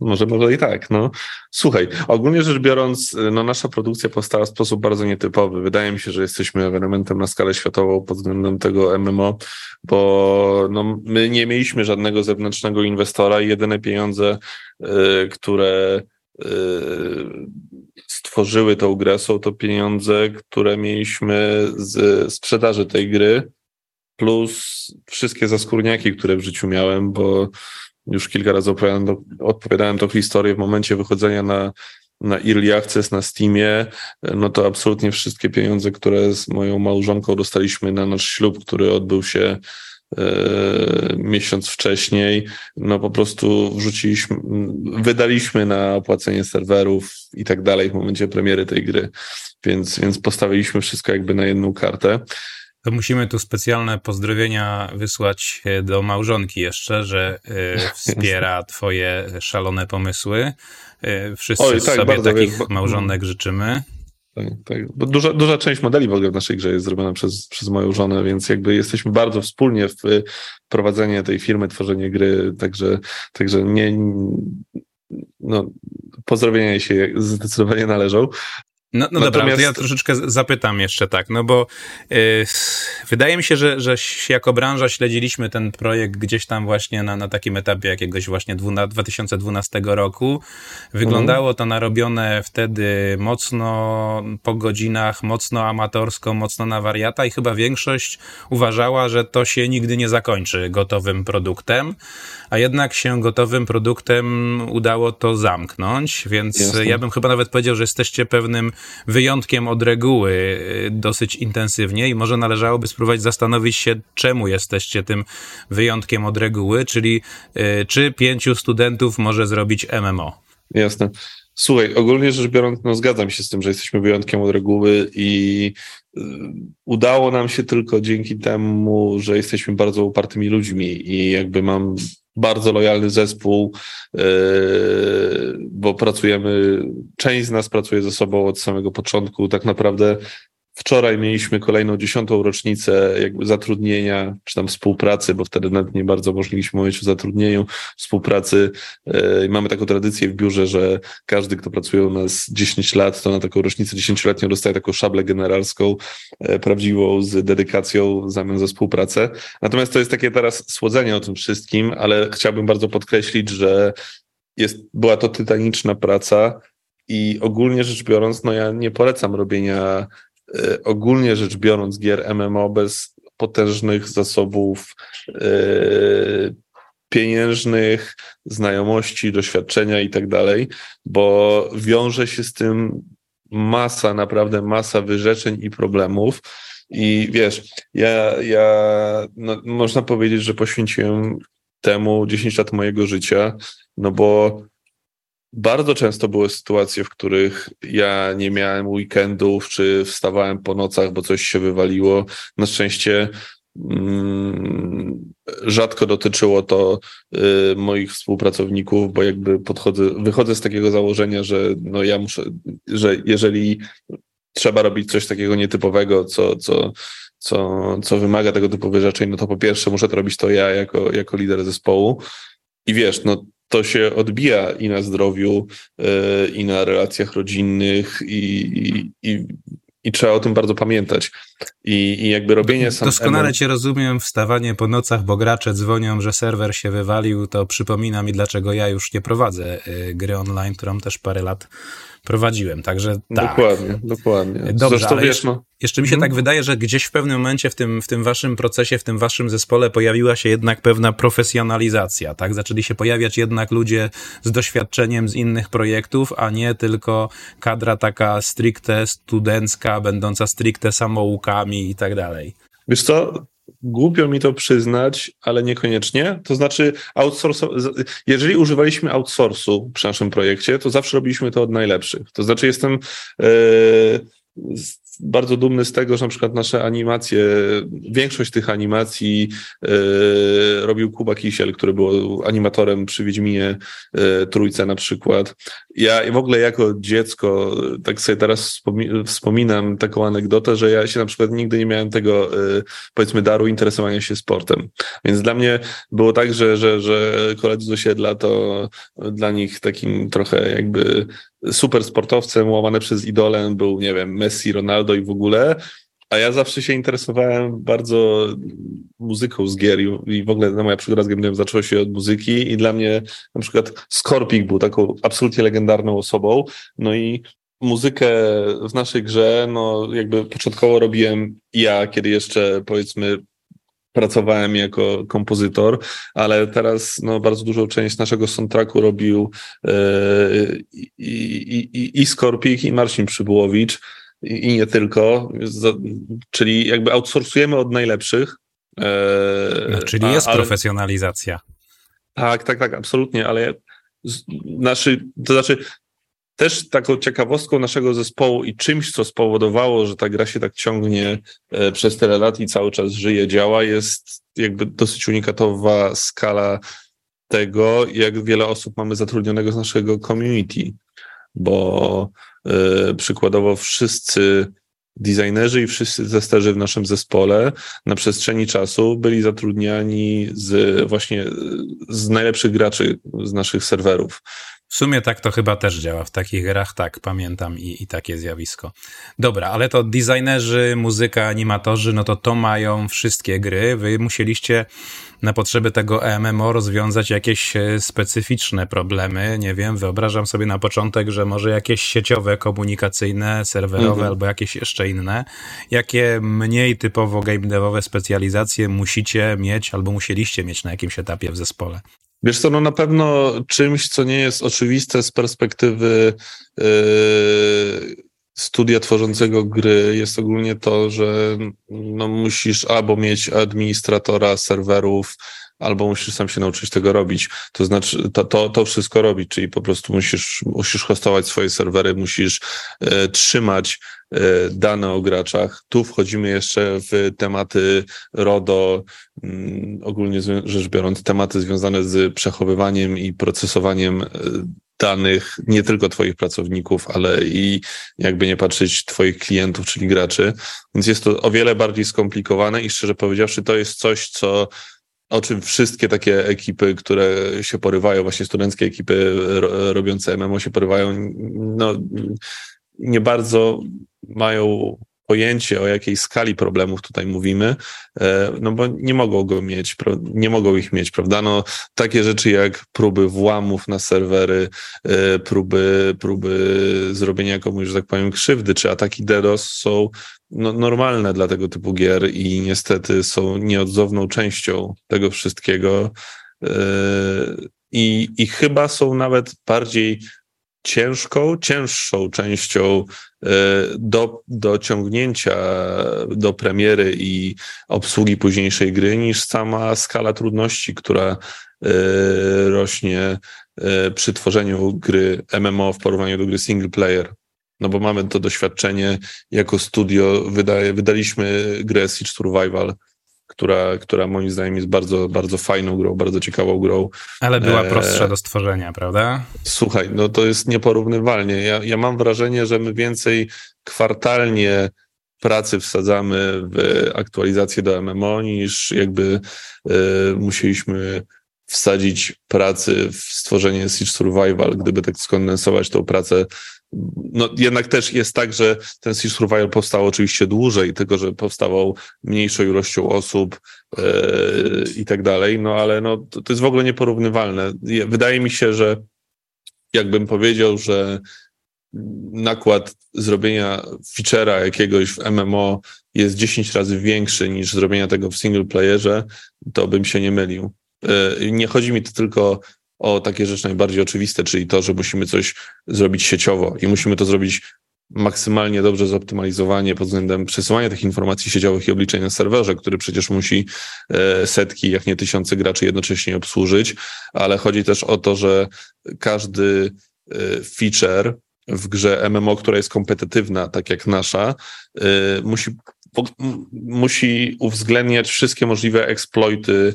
może, może i tak. No. Słuchaj, ogólnie rzecz biorąc, no, nasza produkcja powstała w sposób bardzo nietypowy. Wydaje mi się, że jesteśmy ewenementem na skalę światową pod względem tego MMO, bo no, my nie mieliśmy żadnego zewnętrznego inwestora i jedyne pieniądze, y, które y, stworzyły tą grę, są to pieniądze, które mieliśmy z sprzedaży tej gry, plus wszystkie zaskórniaki, które w życiu miałem, bo już kilka razy opowiadałem, odpowiadałem tą historię w momencie wychodzenia na, na Early Access na Steamie, no to absolutnie wszystkie pieniądze, które z moją małżonką dostaliśmy na nasz ślub, który odbył się miesiąc wcześniej, no po prostu wrzuciliśmy, wydaliśmy na opłacenie serwerów i tak dalej w momencie premiery tej gry, więc, więc postawiliśmy wszystko jakby na jedną kartę. To musimy tu specjalne pozdrowienia wysłać e, do małżonki jeszcze, że y, wspiera twoje szalone pomysły. Wszyscy Oj, tak, sobie takich małżonek życzymy. Tak, tak. Bo duża, duża część modeli w ogóle w naszej grze jest zrobiona przez, przez moją żonę, więc jakby jesteśmy bardzo wspólnie w prowadzenie tej firmy, tworzenie gry, także, także nie, no, pozdrowienia się zdecydowanie należą. No, no Natomiast... dobra, ja troszeczkę zapytam jeszcze tak, no bo yy, wydaje mi się, że, że jako branża śledziliśmy ten projekt gdzieś tam właśnie na, na takim etapie jakiegoś właśnie 2012 roku. Wyglądało to narobione wtedy mocno po godzinach, mocno amatorsko, mocno na wariata i chyba większość uważała, że to się nigdy nie zakończy gotowym produktem, a jednak się gotowym produktem udało to zamknąć, więc Jasne. ja bym chyba nawet powiedział, że jesteście pewnym wyjątkiem od reguły y, dosyć intensywnie i może należałoby spróbować zastanowić się, czemu jesteście tym wyjątkiem od reguły, czyli y, czy pięciu studentów może zrobić MMO. Jasne. Słuchaj, ogólnie rzecz biorąc, no zgadzam się z tym, że jesteśmy wyjątkiem od reguły i y, udało nam się tylko dzięki temu, że jesteśmy bardzo upartymi ludźmi i jakby mam bardzo lojalny zespół, e, bo pracujemy, część z nas pracuje ze sobą od samego początku. Tak naprawdę Wczoraj mieliśmy kolejną dziesiątą rocznicę jakby zatrudnienia, czy tam współpracy, bo wtedy nawet nie bardzo mogliśmy mówić o zatrudnieniu, współpracy. E, mamy taką tradycję w biurze, że każdy, kto pracuje u nas 10 lat, to na taką rocznicę dziesięcioletnią dostaje taką szablę generalską, e, prawdziwą, z dedykacją w zamian za współpracę. Natomiast to jest takie teraz słodzenie o tym wszystkim, ale chciałbym bardzo podkreślić, że jest, była to tytaniczna praca i ogólnie rzecz biorąc, no ja nie polecam robienia ogólnie rzecz biorąc gier MMO bez potężnych zasobów e, pieniężnych, znajomości, doświadczenia i tak dalej, bo wiąże się z tym masa, naprawdę masa wyrzeczeń i problemów. I wiesz, ja, ja no, można powiedzieć, że poświęciłem temu 10 lat mojego życia, no bo bardzo często były sytuacje, w których ja nie miałem weekendów, czy wstawałem po nocach, bo coś się wywaliło. Na szczęście mm, rzadko dotyczyło to y, moich współpracowników, bo jakby podchodzę, wychodzę z takiego założenia, że no ja muszę, że jeżeli trzeba robić coś takiego nietypowego, co, co, co, co wymaga tego typu wyrzeczeń, no to po pierwsze muszę to robić to ja jako, jako lider zespołu. I wiesz, no to się odbija i na zdrowiu, e, i na relacjach rodzinnych, i, i, i trzeba o tym bardzo pamiętać. I, i jakby robienie sam. Doskonale cię rozumiem, wstawanie po nocach, bo gracze dzwonią, że serwer się wywalił, to przypomina mi, dlaczego ja już nie prowadzę e, gry online, którą też parę lat prowadziłem, także tak. Dokładnie, dokładnie. Dobrze, Zresztą, ale wiesz, no. jeszcze mi się hmm. tak wydaje, że gdzieś w pewnym momencie w tym, w tym waszym procesie, w tym waszym zespole pojawiła się jednak pewna profesjonalizacja, tak? Zaczęli się pojawiać jednak ludzie z doświadczeniem z innych projektów, a nie tylko kadra taka stricte studencka, będąca stricte samoukami i tak dalej. Wiesz co, Głupio mi to przyznać, ale niekoniecznie. To znaczy, outsource, jeżeli używaliśmy outsourcu przy naszym projekcie, to zawsze robiliśmy to od najlepszych. To znaczy, jestem. Yy, bardzo dumny z tego, że na przykład nasze animacje, większość tych animacji e, robił Kuba Kisiel, który był animatorem przy Wiedźminie e, Trójce na przykład. Ja w ogóle jako dziecko, tak sobie teraz wspominam taką anegdotę, że ja się na przykład nigdy nie miałem tego, e, powiedzmy, daru interesowania się sportem. Więc dla mnie było tak, że, że, że koledzy z osiedla to dla nich takim trochę jakby super sportowcem łamany przez idolem był, nie wiem, Messi, Ronaldo i w ogóle, a ja zawsze się interesowałem bardzo muzyką z gier i w ogóle moja przygoda z gamingiem zaczęła się od muzyki i dla mnie na przykład Skorpik był taką absolutnie legendarną osobą, no i muzykę w naszej grze, no jakby początkowo robiłem ja, kiedy jeszcze powiedzmy pracowałem jako kompozytor, ale teraz no, bardzo dużą część naszego soundtracku robił e, i, i, i Skorpik, i Marcin Przybyłowicz, i, i nie tylko, czyli jakby outsourcujemy od najlepszych, E, no, czyli jest ale, profesjonalizacja. Tak, tak, tak, absolutnie, ale naszy, to znaczy też taką ciekawostką naszego zespołu i czymś, co spowodowało, że ta gra się tak ciągnie e, przez tyle lat i cały czas żyje, działa, jest jakby dosyć unikatowa skala tego, jak wiele osób mamy zatrudnionego z naszego community, bo y, przykładowo wszyscy designerzy i wszyscy testerzy w naszym zespole na przestrzeni czasu byli zatrudniani z właśnie z najlepszych graczy z naszych serwerów. W sumie tak to chyba też działa. W takich grach tak, pamiętam i, i takie zjawisko. Dobra, ale to designerzy, muzyka, animatorzy, no to to mają wszystkie gry. Wy musieliście na potrzeby tego MMO rozwiązać jakieś e, specyficzne problemy. Nie wiem, wyobrażam sobie na początek, że może jakieś sieciowe, komunikacyjne, serwerowe mhm. albo jakieś jeszcze inne. Jakie mniej typowo game devowe specjalizacje musicie mieć albo musieliście mieć na jakimś etapie w zespole? Wiesz co, no na pewno czymś, co nie jest oczywiste z perspektywy yy, studia tworzącego gry jest ogólnie to, że no musisz albo mieć administratora serwerów, albo musisz sam się nauczyć tego robić. To znaczy, to, to, to wszystko robić, czyli po prostu musisz, musisz hostować swoje serwery, musisz e, trzymać e, dane o graczach. Tu wchodzimy jeszcze w tematy RODO, mm, ogólnie rzecz biorąc, tematy związane z przechowywaniem i procesowaniem e, danych nie tylko Twoich pracowników, ale i jakby nie patrzeć Twoich klientów, czyli graczy. Więc jest to o wiele bardziej skomplikowane i szczerze powiedziawszy, to jest coś, co o czym wszystkie takie ekipy, które się porywają, właśnie studenckie ekipy robiące MMO się porywają, no nie bardzo mają pojęcie, o jakiej skali problemów tutaj mówimy, e, no bo nie mogą go mieć, nie mogą ich mieć, prawda? No, takie rzeczy jak próby włamów na serwery, e, próby, próby zrobienia komuś, że tak powiem, krzywdy, czy ataki DDoS są no, normalne dla tego typu gier i niestety są nieodzowną częścią tego wszystkiego. E, I, I chyba są nawet bardziej ciężką, cięższą częścią e, do, do ciągnięcia do premiery i obsługi późniejszej gry niż sama skala trudności, która e, rośnie e, przy tworzeniu gry MMO w porównaniu do gry single player. No bo mamy to doświadczenie jako studio, wydaje, wydaliśmy grę Siege Survival, która, która moim zdaniem jest bardzo, bardzo fajną grą, bardzo ciekawą grą. Ale była e, prostsza do stworzenia, prawda? Słuchaj, no to jest nieporównywalnie. Ja, ja mam wrażenie, że my więcej kwartalnie pracy wsadzamy w aktualizację do MMO niż jakby y, musieliśmy wsadzić pracy w stworzenie Siege Survival, gdyby tak skondensować tą pracę no jednak też jest tak, że ten Sea Survival powstał oczywiście dłużej, tylko że powstawał mniejszą ilością osób yy, i tak dalej, no ale no, to, to jest w ogóle nieporównywalne. Wydaje mi się, że jakbym powiedział, że nakład zrobienia feature'a jakiegoś w MMO jest 10 razy większy niż zrobienia tego w single playerze, to bym się nie mylił. Yy, nie chodzi mi to tylko o takie rzeczy najbardziej oczywiste, czyli to, że musimy coś zrobić sieciowo i musimy to zrobić maksymalnie dobrze zoptymalizowanie pod względem przesyłania tych informacji sieciowych i obliczeń na serwerze, który przecież musi e, setki, jak nie tysiące graczy jednocześnie obsłużyć, ale chodzi też o to, że każdy e, feature w grze MMO, która jest kompetytywna, tak jak nasza, e, musi musi uwzględniać wszystkie możliwe eksploity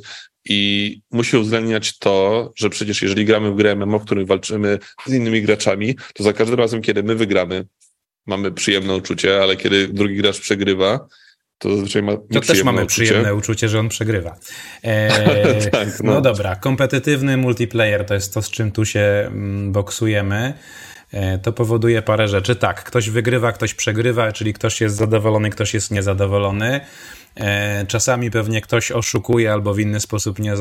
i musi uwzględniać to, że przecież jeżeli gramy w grę MMO, w której walczymy z innymi graczami, to za każdym razem, kiedy my wygramy, mamy przyjemne uczucie, ale kiedy drugi gracz przegrywa, to zazwyczaj ma To też mamy uczucie. przyjemne uczucie, że on przegrywa. E, tak, no. no dobra, kompetytywny multiplayer to jest to, z czym tu się mm, boksujemy. E, to powoduje parę rzeczy. Tak, ktoś wygrywa, ktoś przegrywa, czyli ktoś jest zadowolony, ktoś jest niezadowolony. E, czasami pewnie ktoś oszukuje albo w inny sposób nie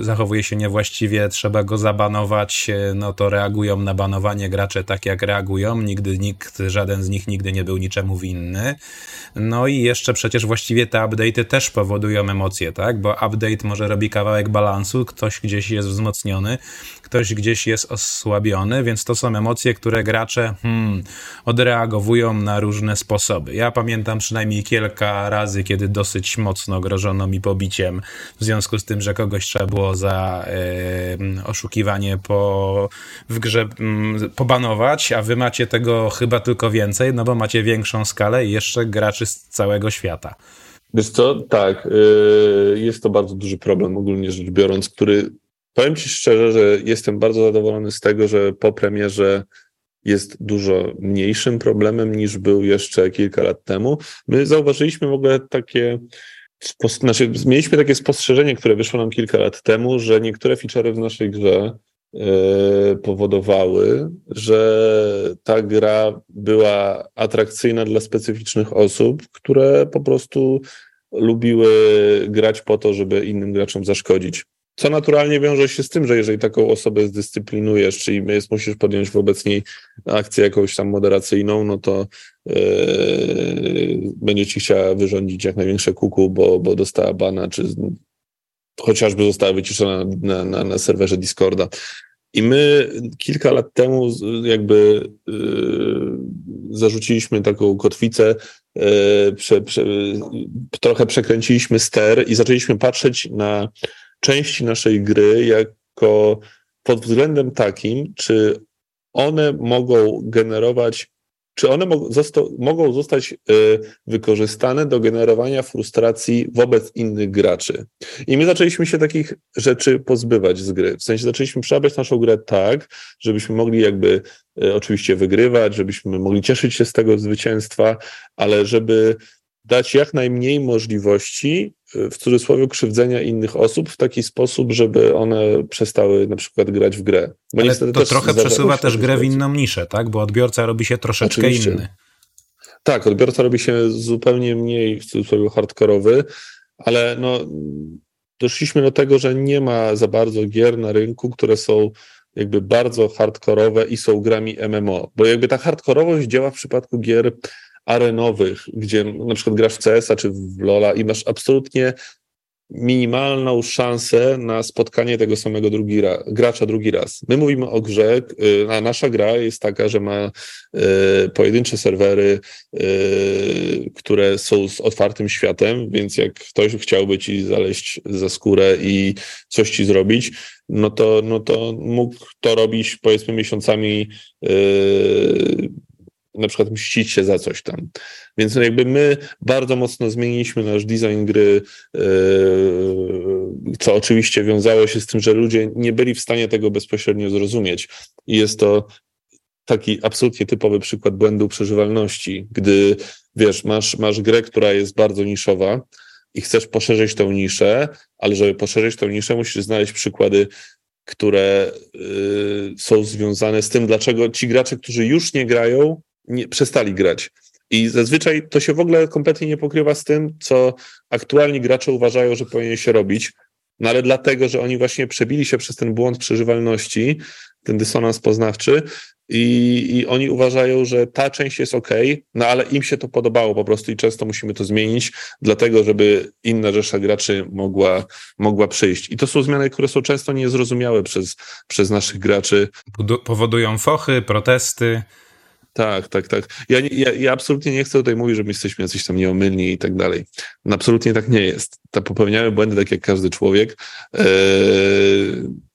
zachowuje się niewłaściwie, trzeba go zabanować, e, no to reagują na banowanie gracze tak jak reagują. Nigdy nikt, żaden z nich nigdy nie był niczemu winny. No i jeszcze przecież właściwie te update'y też powodują emocje, tak? Bo update może robi kawałek balansu, ktoś gdzieś jest wzmocniony, ktoś gdzieś jest osłabiony, więc to są emocje, które gracze hmm, odreagowują na różne sposoby. Ja pamiętam przynajmniej kilka razy, kiedy dosyć dosyć mocno grożono mi pobiciem w związku z tym, że kogoś trzeba było za oszukiwanie po, w grze y, pobanować, a wy macie tego chyba tylko więcej, no bo macie większą skalę i jeszcze graczy z całego świata. Wiesz co, tak, y, jest to bardzo duży problem ogólnie rzecz biorąc, który powiem Ci szczerze, że jestem bardzo zadowolony z tego, że po premierze jest dużo mniejszym problemem niż był jeszcze kilka lat temu. My zauważyliśmy w ogóle takie, znaczy mieliśmy takie spostrzeżenie, które wyszło nam kilka lat temu, że niektóre feature'y w naszej grze yy, powodowały, że ta gra była atrakcyjna dla specyficznych osób, które po prostu lubiły grać po to, żeby innym graczom zaszkodzić. Co naturalnie wiąże się z tym, że jeżeli taką osobę zdyscyplinujesz, czyli jest, musisz podjąć wobec niej akcję jakąś tam moderacyjną, no to yy, będzie ci chciała wyrządzić jak największe kuku, bo, bo dostała bana, czy chociażby została wyciszona na, na, na serwerze Discorda. I my kilka lat temu jakby yy, zarzuciliśmy taką kotwicę, yy, prze, prze, trochę przekręciliśmy ster i zaczęliśmy patrzeć na części naszej gry jako pod względem takim, czy one mogą generować, czy one mogą zostać y, wykorzystane do generowania frustracji wobec innych graczy. I my zaczęliśmy się takich rzeczy pozbywać z gry. W sensie zaczęliśmy przerabiać naszą grę tak, żebyśmy mogli jakby y, oczywiście wygrywać, żebyśmy mogli cieszyć się z tego zwycięstwa, ale żeby dać jak najmniej możliwości, w cudzysłowie, krzywdzenia innych osób w taki sposób, żeby one przestały na przykład grać w grę. Bo Ale to trochę przesuwa też grę w inną niszę, tak? Bo odbiorca robi się troszeczkę Oczywiście. inny. Tak, odbiorca robi się zupełnie mniej w cudzysłowie hardkorowy, ale no, doszliśmy do tego, że nie ma za bardzo gier na rynku, które są jakby bardzo hardkorowe i są grami MMO, bo jakby ta hardkorowość działa w przypadku gier arenowych, gdzie na przykład grasz w CS-a czy w LoL'a i masz absolutnie minimalną szansę na spotkanie tego samego drugi ra, gracza drugi raz. My mówimy o grze, y, a nasza gra jest taka, że ma y, pojedyncze serwery, y, które są z otwartym światem, więc jak ktoś chciałby ci zaleźć za skórę i coś ci zrobić, no to, no to mógł to robić powiedzmy miesiącami na przykład mścić się za coś tam. Więc jakby my bardzo mocno zmieniliśmy nasz design gry, yy, co oczywiście wiązało się z tym, że ludzie nie byli w stanie tego bezpośrednio zrozumieć. I jest to taki absolutnie typowy przykład błędu przeżywalności, gdy wiesz, masz, masz grę, która jest bardzo niszowa i chcesz poszerzyć tę niszę, ale żeby poszerzyć tę niszę, musisz znaleźć przykłady które y, są związane z tym, dlaczego ci gracze, którzy już nie grają, nie, przestali grać. I zazwyczaj to się w ogóle kompletnie nie pokrywa z tym, co aktualni gracze uważają, że powinien się robić. No ale dlatego, że oni właśnie przebili się przez ten błąd przeżywalności, ten dysonans poznawczy i, i oni uważają, że ta część jest ok, no ale im się to podobało po prostu i często musimy to zmienić, dlatego żeby inna rzesza graczy mogła, mogła przyjść. I to są zmiany, które są często niezrozumiałe przez, przez naszych graczy. Powodują fochy, protesty. Tak, tak, tak. Ja, ja, ja absolutnie nie chcę tutaj mówić, że my jesteśmy jacyś tam nieomylni i tak dalej. Absolutnie tak nie jest. Ta popełniamy błędy tak jak każdy człowiek. Eee,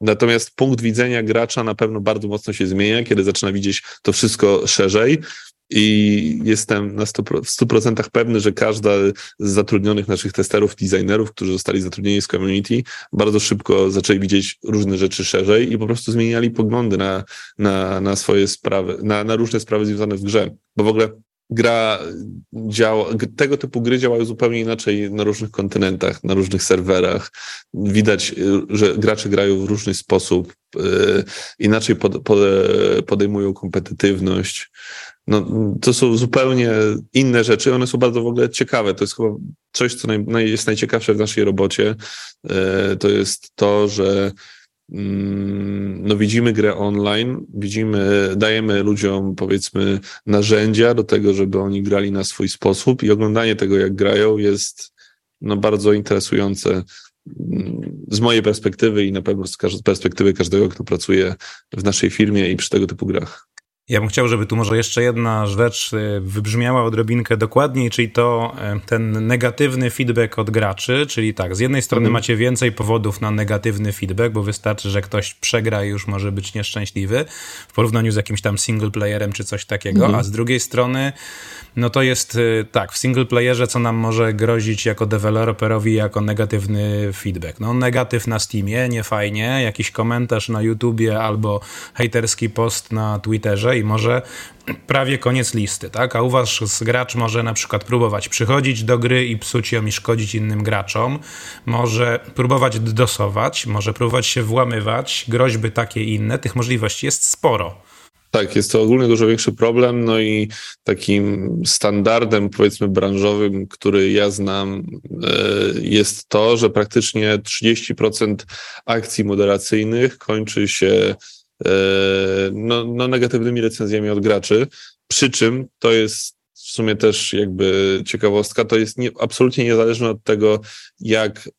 natomiast punkt widzenia gracza na pewno bardzo mocno się zmienia, kiedy zaczyna widzieć to wszystko szerzej i jestem na 100%, w 100% pewny, że każda z zatrudnionych naszych testerów, designerów, którzy zostali zatrudnieni z community, bardzo szybko zaczęli widzieć różne rzeczy szerzej i po prostu zmieniali poglądy na, na, na swoje sprawy, na, na różne sprawy związane w grze. Bo w ogóle gra działa, tego typu gry działają zupełnie inaczej na różnych kontynentach, na różnych serwerach. Widać, że gracze grają w różny sposób, yy, inaczej pod, pod, podejmują kompetytywność no, to są zupełnie inne rzeczy. One są bardzo w ogóle ciekawe. To jest chyba coś, co naj, naj, jest najciekawsze w naszej robocie. E, to jest to, że mm, no, widzimy grę online, widzimy, dajemy ludziom powiedzmy narzędzia do tego, żeby oni grali na swój sposób i oglądanie tego, jak grają, jest no, bardzo interesujące mm, z mojej perspektywy i na pewno z perspektywy każdego, kto pracuje w naszej firmie i przy tego typu grach. Ja bym chciał, żeby tu może jeszcze jedna rzecz y, wybrzmiała odrobinkę dokładniej, czyli to y, ten negatywny feedback od graczy, czyli tak, z jednej strony mhm. macie więcej powodów na negatywny feedback, bo wystarczy, że ktoś przegra i już może być nieszczęśliwy w porównaniu z jakimś tam single playerem czy coś takiego, mhm. a z drugiej strony no to jest y, tak, w single playerze co nam może grozić jako deweloperowi jako negatywny feedback. No negatyw na Steamie, nie fajnie, jakiś komentarz na YouTubie albo hejterski post na Twitterze i może prawie koniec listy, tak? A u was gracz może na przykład próbować przychodzić do gry i psuć ją i szkodzić innym graczom, może próbować dosować, może próbować się włamywać, groźby takie i inne, tych możliwości jest sporo. Tak, jest to ogólnie dużo większy problem, no i takim standardem, powiedzmy, branżowym, który ja znam, e, jest to, że praktycznie 30% akcji moderacyjnych kończy się no, no, negatywnymi recenzjami od graczy. Przy czym to jest w sumie też jakby ciekawostka, to jest nie, absolutnie niezależne od tego, jak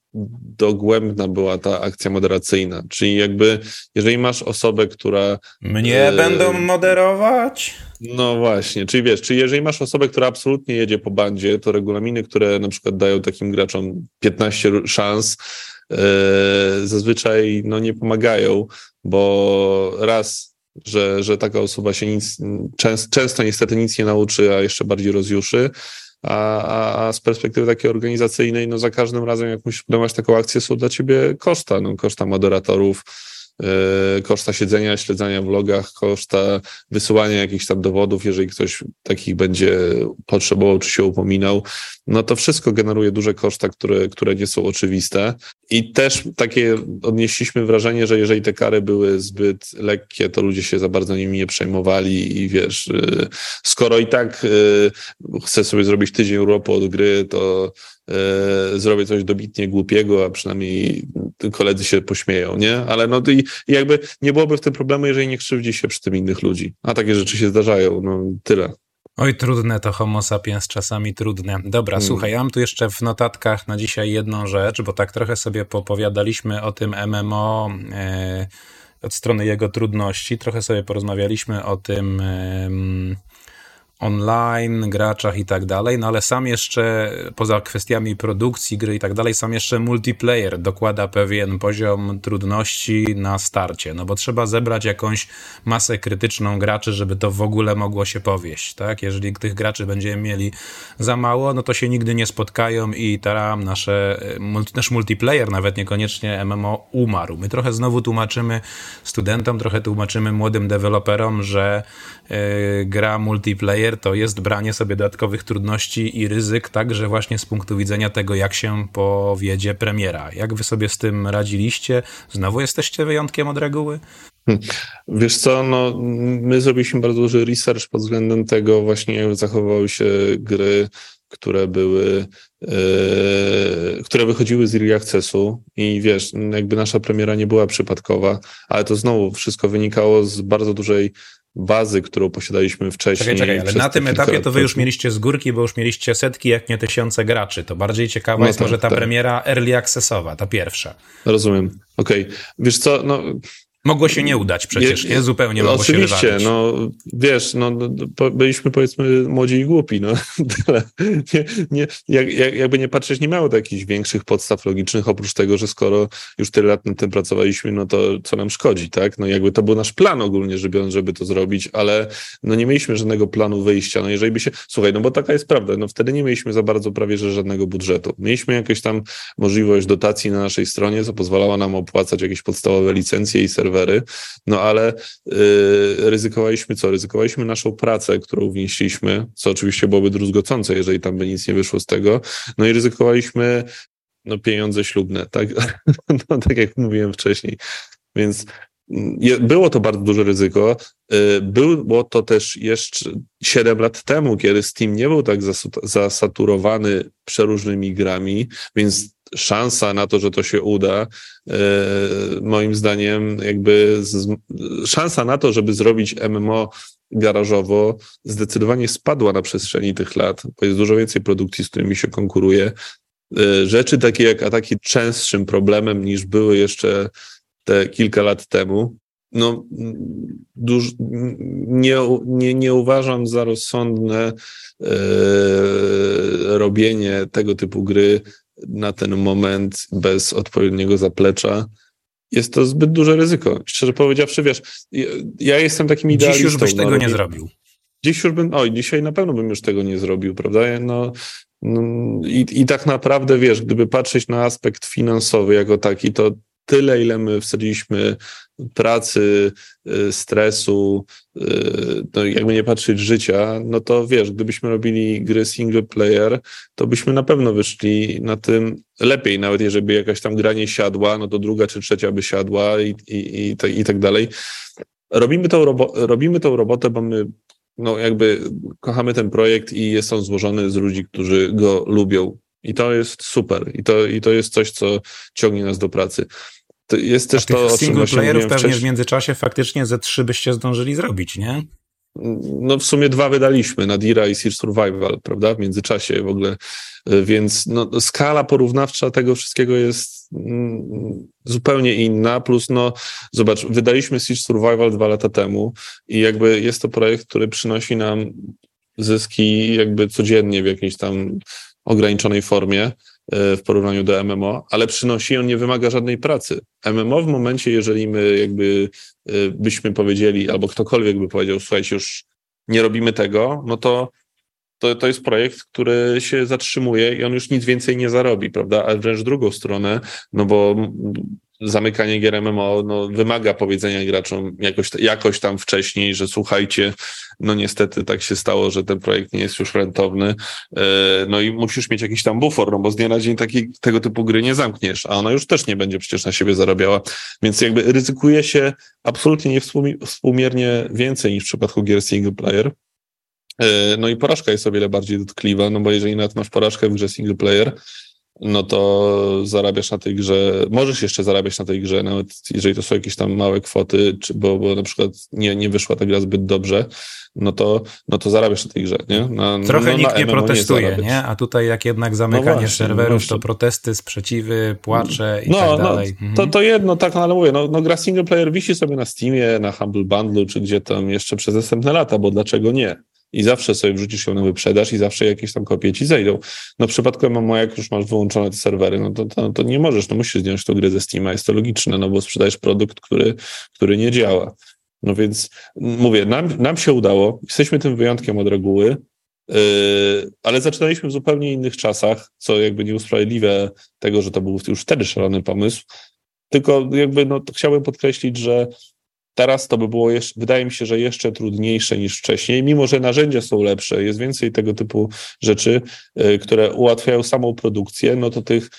dogłębna była ta akcja moderacyjna. Czyli jakby, jeżeli masz osobę, która. Mnie e, będą moderować? No właśnie, czyli wiesz, czyli jeżeli masz osobę, która absolutnie jedzie po bandzie, to regulaminy, które na przykład dają takim graczom 15 szans, e, zazwyczaj no, nie pomagają, bo raz że, że taka osoba się nic, często, często niestety nic nie nauczy, a jeszcze bardziej rozjuszy. A, a, a, z perspektywy takiej organizacyjnej, no za każdym razem, jak musisz podejmować taką akcję, są dla ciebie koszta, no koszta moderatorów, koszta siedzenia, śledzenia w logach, koszta wysyłania jakichś tam dowodów, jeżeli ktoś takich będzie potrzebował czy się upominał, no to wszystko generuje duże koszta, które, które nie są oczywiste. I też takie odnieśliśmy wrażenie, że jeżeli te kary były zbyt lekkie, to ludzie się za bardzo nimi nie przejmowali i wiesz, e, skoro i tak e, chcę sobie zrobić tydzień urlopu od gry, to e, zrobię coś dobitnie głupiego, a przynajmniej koledzy się pośmieją, nie? Ale no i jakby nie byłoby w tym problemu, jeżeli nie krzywdzi się przy tym innych ludzi. A takie rzeczy się zdarzają, no tyle. Oj, trudne to homo sapiens, czasami trudne. Dobra, hmm. słuchaj, ja mam tu jeszcze w notatkach na dzisiaj jedną rzecz, bo tak trochę sobie popowiadaliśmy o tym MMO e, od strony jego trudności, trochę sobie porozmawialiśmy o tym... online, graczach i tak dalej, no ale sam jeszcze, poza kwestiami produkcji gry i tak dalej, sam jeszcze multiplayer dokłada pewien poziom trudności na starcie, no bo trzeba zebrać jakąś masę krytyczną graczy, żeby to w ogóle mogło się powieść, tak? Jeżeli tych graczy będziemy mieli za mało, no to się nigdy nie spotkają i taram nasze, nasz multiplayer, nawet niekoniecznie MMO, umarł. My trochę znowu tłumaczymy studentom, trochę tłumaczymy młodym deweloperom, że gra multiplayer to jest branie sobie dodatkowych trudności i ryzyk, także właśnie z punktu widzenia tego, jak się powiedzie premiera. Jak wy sobie z tym radziliście? Znowu jesteście wyjątkiem od reguły? Hmm. Wiesz co, no, my zrobiliśmy bardzo duży research pod względem tego właśnie, jak zachowały się gry, które były, yy, które wychodziły z Early Accessu i wiesz, jakby nasza premiera nie była przypadkowa, ale to znowu wszystko wynikało z bardzo dużej bazy, którą posiadaliśmy wcześniej. Czekaj, czekaj, ale na tym etapie to wy już mieliście z górki, bo już mieliście setki, jak nie tysiące graczy. To bardziej ciekawa no jest tak, może ta tak. premiera early accessowa, ta pierwsza. Rozumiem. Okej. Okay. Wiesz co, no Mogło się nie udać przecież, nie? Zupełnie mogło oczywiście, się Oczywiście, no wiesz, no, no byliśmy powiedzmy młodzi i głupi, no tyle. Nie, nie, jak, jakby nie patrzeć, nie miało to jakichś większych podstaw logicznych, oprócz tego, że skoro już tyle lat nad tym pracowaliśmy, no to co nam szkodzi, tak? No jakby to był nasz plan ogólnie żeby żeby to zrobić, ale no nie mieliśmy żadnego planu wyjścia, no jeżeli by się, słuchaj, no bo taka jest prawda, no wtedy nie mieliśmy za bardzo prawie, że żadnego budżetu. Mieliśmy jakąś tam możliwość dotacji na naszej stronie, co pozwalała nam opłacać jakieś podstawowe licencje i serwery, no ale y, ryzykowaliśmy co? Ryzykowaliśmy naszą pracę, którą wnieśliśmy, co oczywiście byłoby druzgocące, jeżeli tam by nic nie wyszło z tego, no i ryzykowaliśmy no, pieniądze ślubne, tak? no, tak jak mówiłem wcześniej. Więc było to bardzo duże ryzyko. Y, było to też jeszcze 7 lat temu, kiedy Steam nie był tak zasaturowany przeróżnymi grami, więc szansa na to, że to się uda, y, moim zdaniem, jakby szansa na to, żeby zrobić MMO garażowo, zdecydowanie spadła na przestrzeni tych lat, bo jest dużo więcej produkcji, z którymi się konkuruje. Y, rzeczy takie jak ataki częstszym problemem niż były jeszcze te kilka lat temu. no, duż, nie, nie, nie uważam za rozsądne e, robienie tego typu gry na ten moment bez odpowiedniego zaplecza. Jest to zbyt duże ryzyko. Szczerze powiedziawszy, wiesz, ja jestem takim idealistą. Dziś już byś tego no, nie zrobił. Dziś już bym, oj, dzisiaj na pewno bym już tego nie zrobił, prawda? No, no i, I tak naprawdę, wiesz, gdyby patrzeć na aspekt finansowy jako taki, to tyle, ile my wsadziliśmy pracy, y, stresu, y, no jakby nie patrzeć życia, no to wiesz, gdybyśmy robili gry single player, to byśmy na pewno wyszli na tym lepiej, nawet jeżeli jakaś tam gra nie siadła, no to druga czy trzecia by siadła i, i, i, tak, i tak dalej. Robimy tą, robo robimy tą robotę, bo my no jakby kochamy ten projekt i jest on złożony z ludzi, którzy go lubią. I to jest super. I to, i to jest coś, co ciągnie nas do pracy. To jest też to, o czym playerów pewnie wcześniej. w międzyczasie faktycznie ze trzy byście zdążyli zrobić, nie? No w sumie dwa wydaliśmy, Nadira i Sea Survival, prawda, w międzyczasie w ogóle, więc no, skala porównawcza tego wszystkiego jest mm, zupełnie inna, plus no zobacz, wydaliśmy Sea Survival dwa lata temu i jakby jest to projekt, który przynosi nam zyski jakby codziennie w jakiejś tam ograniczonej formie, w porównaniu do MMO, ale przynosi, on nie wymaga żadnej pracy. MMO w momencie, jeżeli my jakby e, byśmy powiedzieli, albo ktokolwiek by powiedział, słuchajcie, już nie robimy tego, no to to, to jest projekt, który się zatrzymuje i on już nic więcej nie zarobi, prawda? A wręcz drugą stronę, no bo zamykanie gier MMO no, wymaga powiedzenia graczom jakoś, jakoś tam wcześniej, że słuchajcie, no niestety tak się stało, że ten projekt nie jest już rentowny, e, no i musisz mieć jakiś tam bufor, no bo z dnia na dzień taki, tego typu gry nie zamkniesz, a ona już też nie będzie przecież na siebie zarabiała, więc jakby ryzykuje się absolutnie nie współmiernie więcej niż w przypadku gier single player, e, no i porażka jest o wiele bardziej dotkliwa, no bo jeżeli nawet masz porażkę w grze single player, no to zarabiasz na tej grze, możesz jeszcze zarabiać na tej grze, nawet jeżeli to są jakieś tam małe kwoty, czy, bo, bo na przykład nie, nie wyszła ta gra zbyt dobrze, no to, no to zarabiasz na tej grze, nie? Na, Trochę no, nikt nie protestuje, nie, nie, A tutaj jak jednak zamykanie no właśnie, serwerów, no to protesty, sprzeciwy, płacze i no, tak no, dalej. No, to, to jedno, tak, no, ale mówię, no, no gra single player wisi sobie na Steamie, na Humble Bundle, czy gdzie tam jeszcze przez następne lata, bo dlaczego nie? I zawsze sobie wrzucisz ją na wyprzedaż i zawsze jakieś tam kopie ci zejdą. No w przypadku MMO, jak już masz wyłączone te serwery, no to, to, to nie możesz, no musisz zdjąć tą grę ze Steama, jest to logiczne, no bo sprzedajesz produkt, który, który nie działa. No więc mówię, nam, nam się udało, jesteśmy tym wyjątkiem od reguły, Yy, ale zaczynaliśmy w zupełnie innych czasach, co jakby nie usprawiedliwia tego, że to był już wtedy szalony pomysł. Tylko jakby no, chciałbym podkreślić, że Teraz to by było, jeszcze, wydaje mi się, że jeszcze trudniejsze niż wcześniej, mimo że narzędzia są lepsze, jest więcej tego typu rzeczy, y, które ułatwiają samą produkcję, no to tych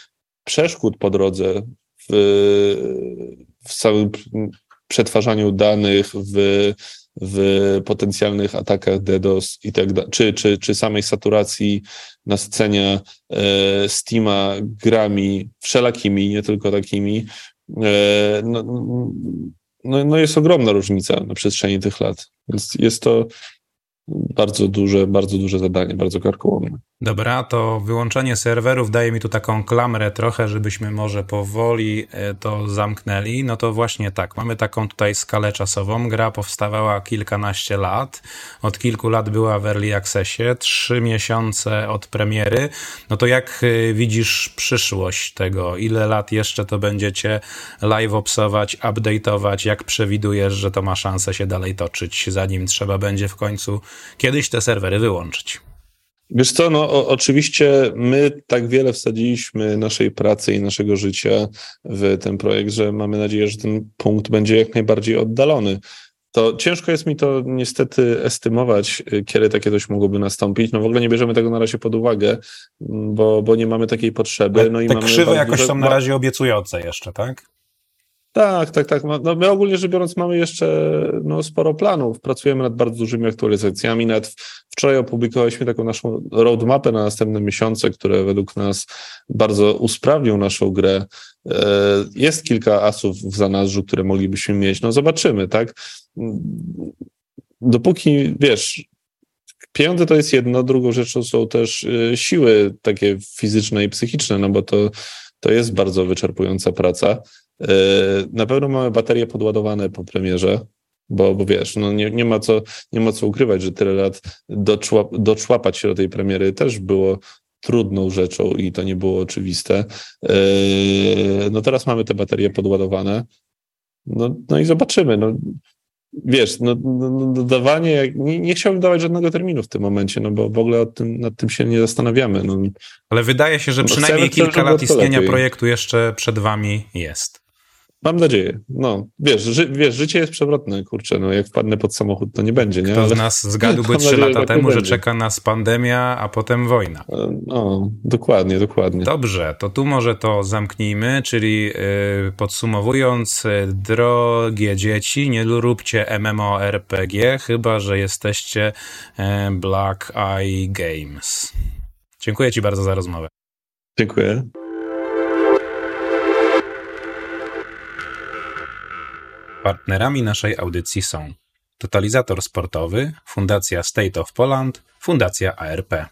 przeszkód po drodze w, w samym przetwarzaniu danych, w, w potencjalnych atakach DDoS i tak dalej, czy, czy, czy samej saturacji nasycenia e, Steama grami wszelakimi, nie tylko takimi, e, no, no, no jest ogromna różnica na przestrzeni tych lat. Więc jest to bardzo duże, bardzo duże zadanie, bardzo karkołomne. Dobra, to wyłączenie serwerów daje mi tu taką klamrę trochę, żebyśmy może powoli e, to zamknęli. No to właśnie tak, mamy taką tutaj skalę czasową. Gra powstawała kilkanaście lat. Od kilku lat była w Early Accessie, trzy miesiące od premiery. No to jak e, widzisz przyszłość tego? Ile lat jeszcze to będziecie live obsować, update'ować? Jak przewidujesz, że to ma szansę się dalej toczyć, zanim trzeba będzie w końcu kiedyś te serwery wyłączyć? Wiesz co, no o, oczywiście my tak wiele wsadziliśmy naszej pracy i naszego życia w ten projekt, że mamy nadzieję, że ten punkt będzie jak najbardziej oddalony. To ciężko jest mi to niestety estymować, kiedy takie coś mogłoby nastąpić. No w ogóle nie bierzemy tego na razie pod uwagę, bo, bo nie mamy takiej potrzeby. No i te mamy krzywe jakoś są na razie obiecujące jeszcze, tak? Tak, tak, tak. No, my ogólnie rzecz biorąc mamy jeszcze no, sporo planów. Pracujemy nad bardzo dużymi aktualizacjami. Nawet wczoraj opublikowaliśmy taką naszą roadmapę na następne miesiące, które według nas bardzo usprawnią naszą grę. E, jest kilka asów w zanadrzu, które moglibyśmy mieć. No zobaczymy, tak? Dopóki, wiesz, pieniądze to jest jedno, drugą rzeczą są też e, siły takie fizyczne i psychiczne, no bo to to jest bardzo wyczerpująca praca. Na pewno mamy baterie podładowane po premierze, bo, bo wiesz, no nie, nie, ma co, nie ma co ukrywać, że tyle lat doczłap, doczłapać się do tej premiery też było trudną rzeczą i to nie było oczywiste. No teraz mamy te baterie podładowane. No, no i zobaczymy. No, wiesz, no, no, no dawanie, nie, nie, chciałbym dawać żadnego terminu w tym momencie, no bo w ogóle tym, nad tym się nie zastanawiamy. No. Ale wydaje się, że no, przynajmniej kilka lat istnienia projektu jeszcze przed wami jest. Mam nadzieję. No, wiesz, ży, wiesz, życie jest przewrotne, kurczę, no jak wpadnę pod samochód, to nie będzie, nie? Kto Ale... z nas zgadłby trzy lata tak temu, że czeka nas pandemia, a potem wojna. E, no, dokładnie, dokładnie. Dobrze, to tu może to zamknijmy, czyli yy, podsumowując, y, drogie dzieci, nie róbcie MMORPG, chyba, że jesteście yy, Black Eye Games. Dziękuję ci bardzo za rozmowę. Dziękuję. Partnerami naszej audycji są Totalizator Sportowy, Fundacja State of Poland, Fundacja ARP.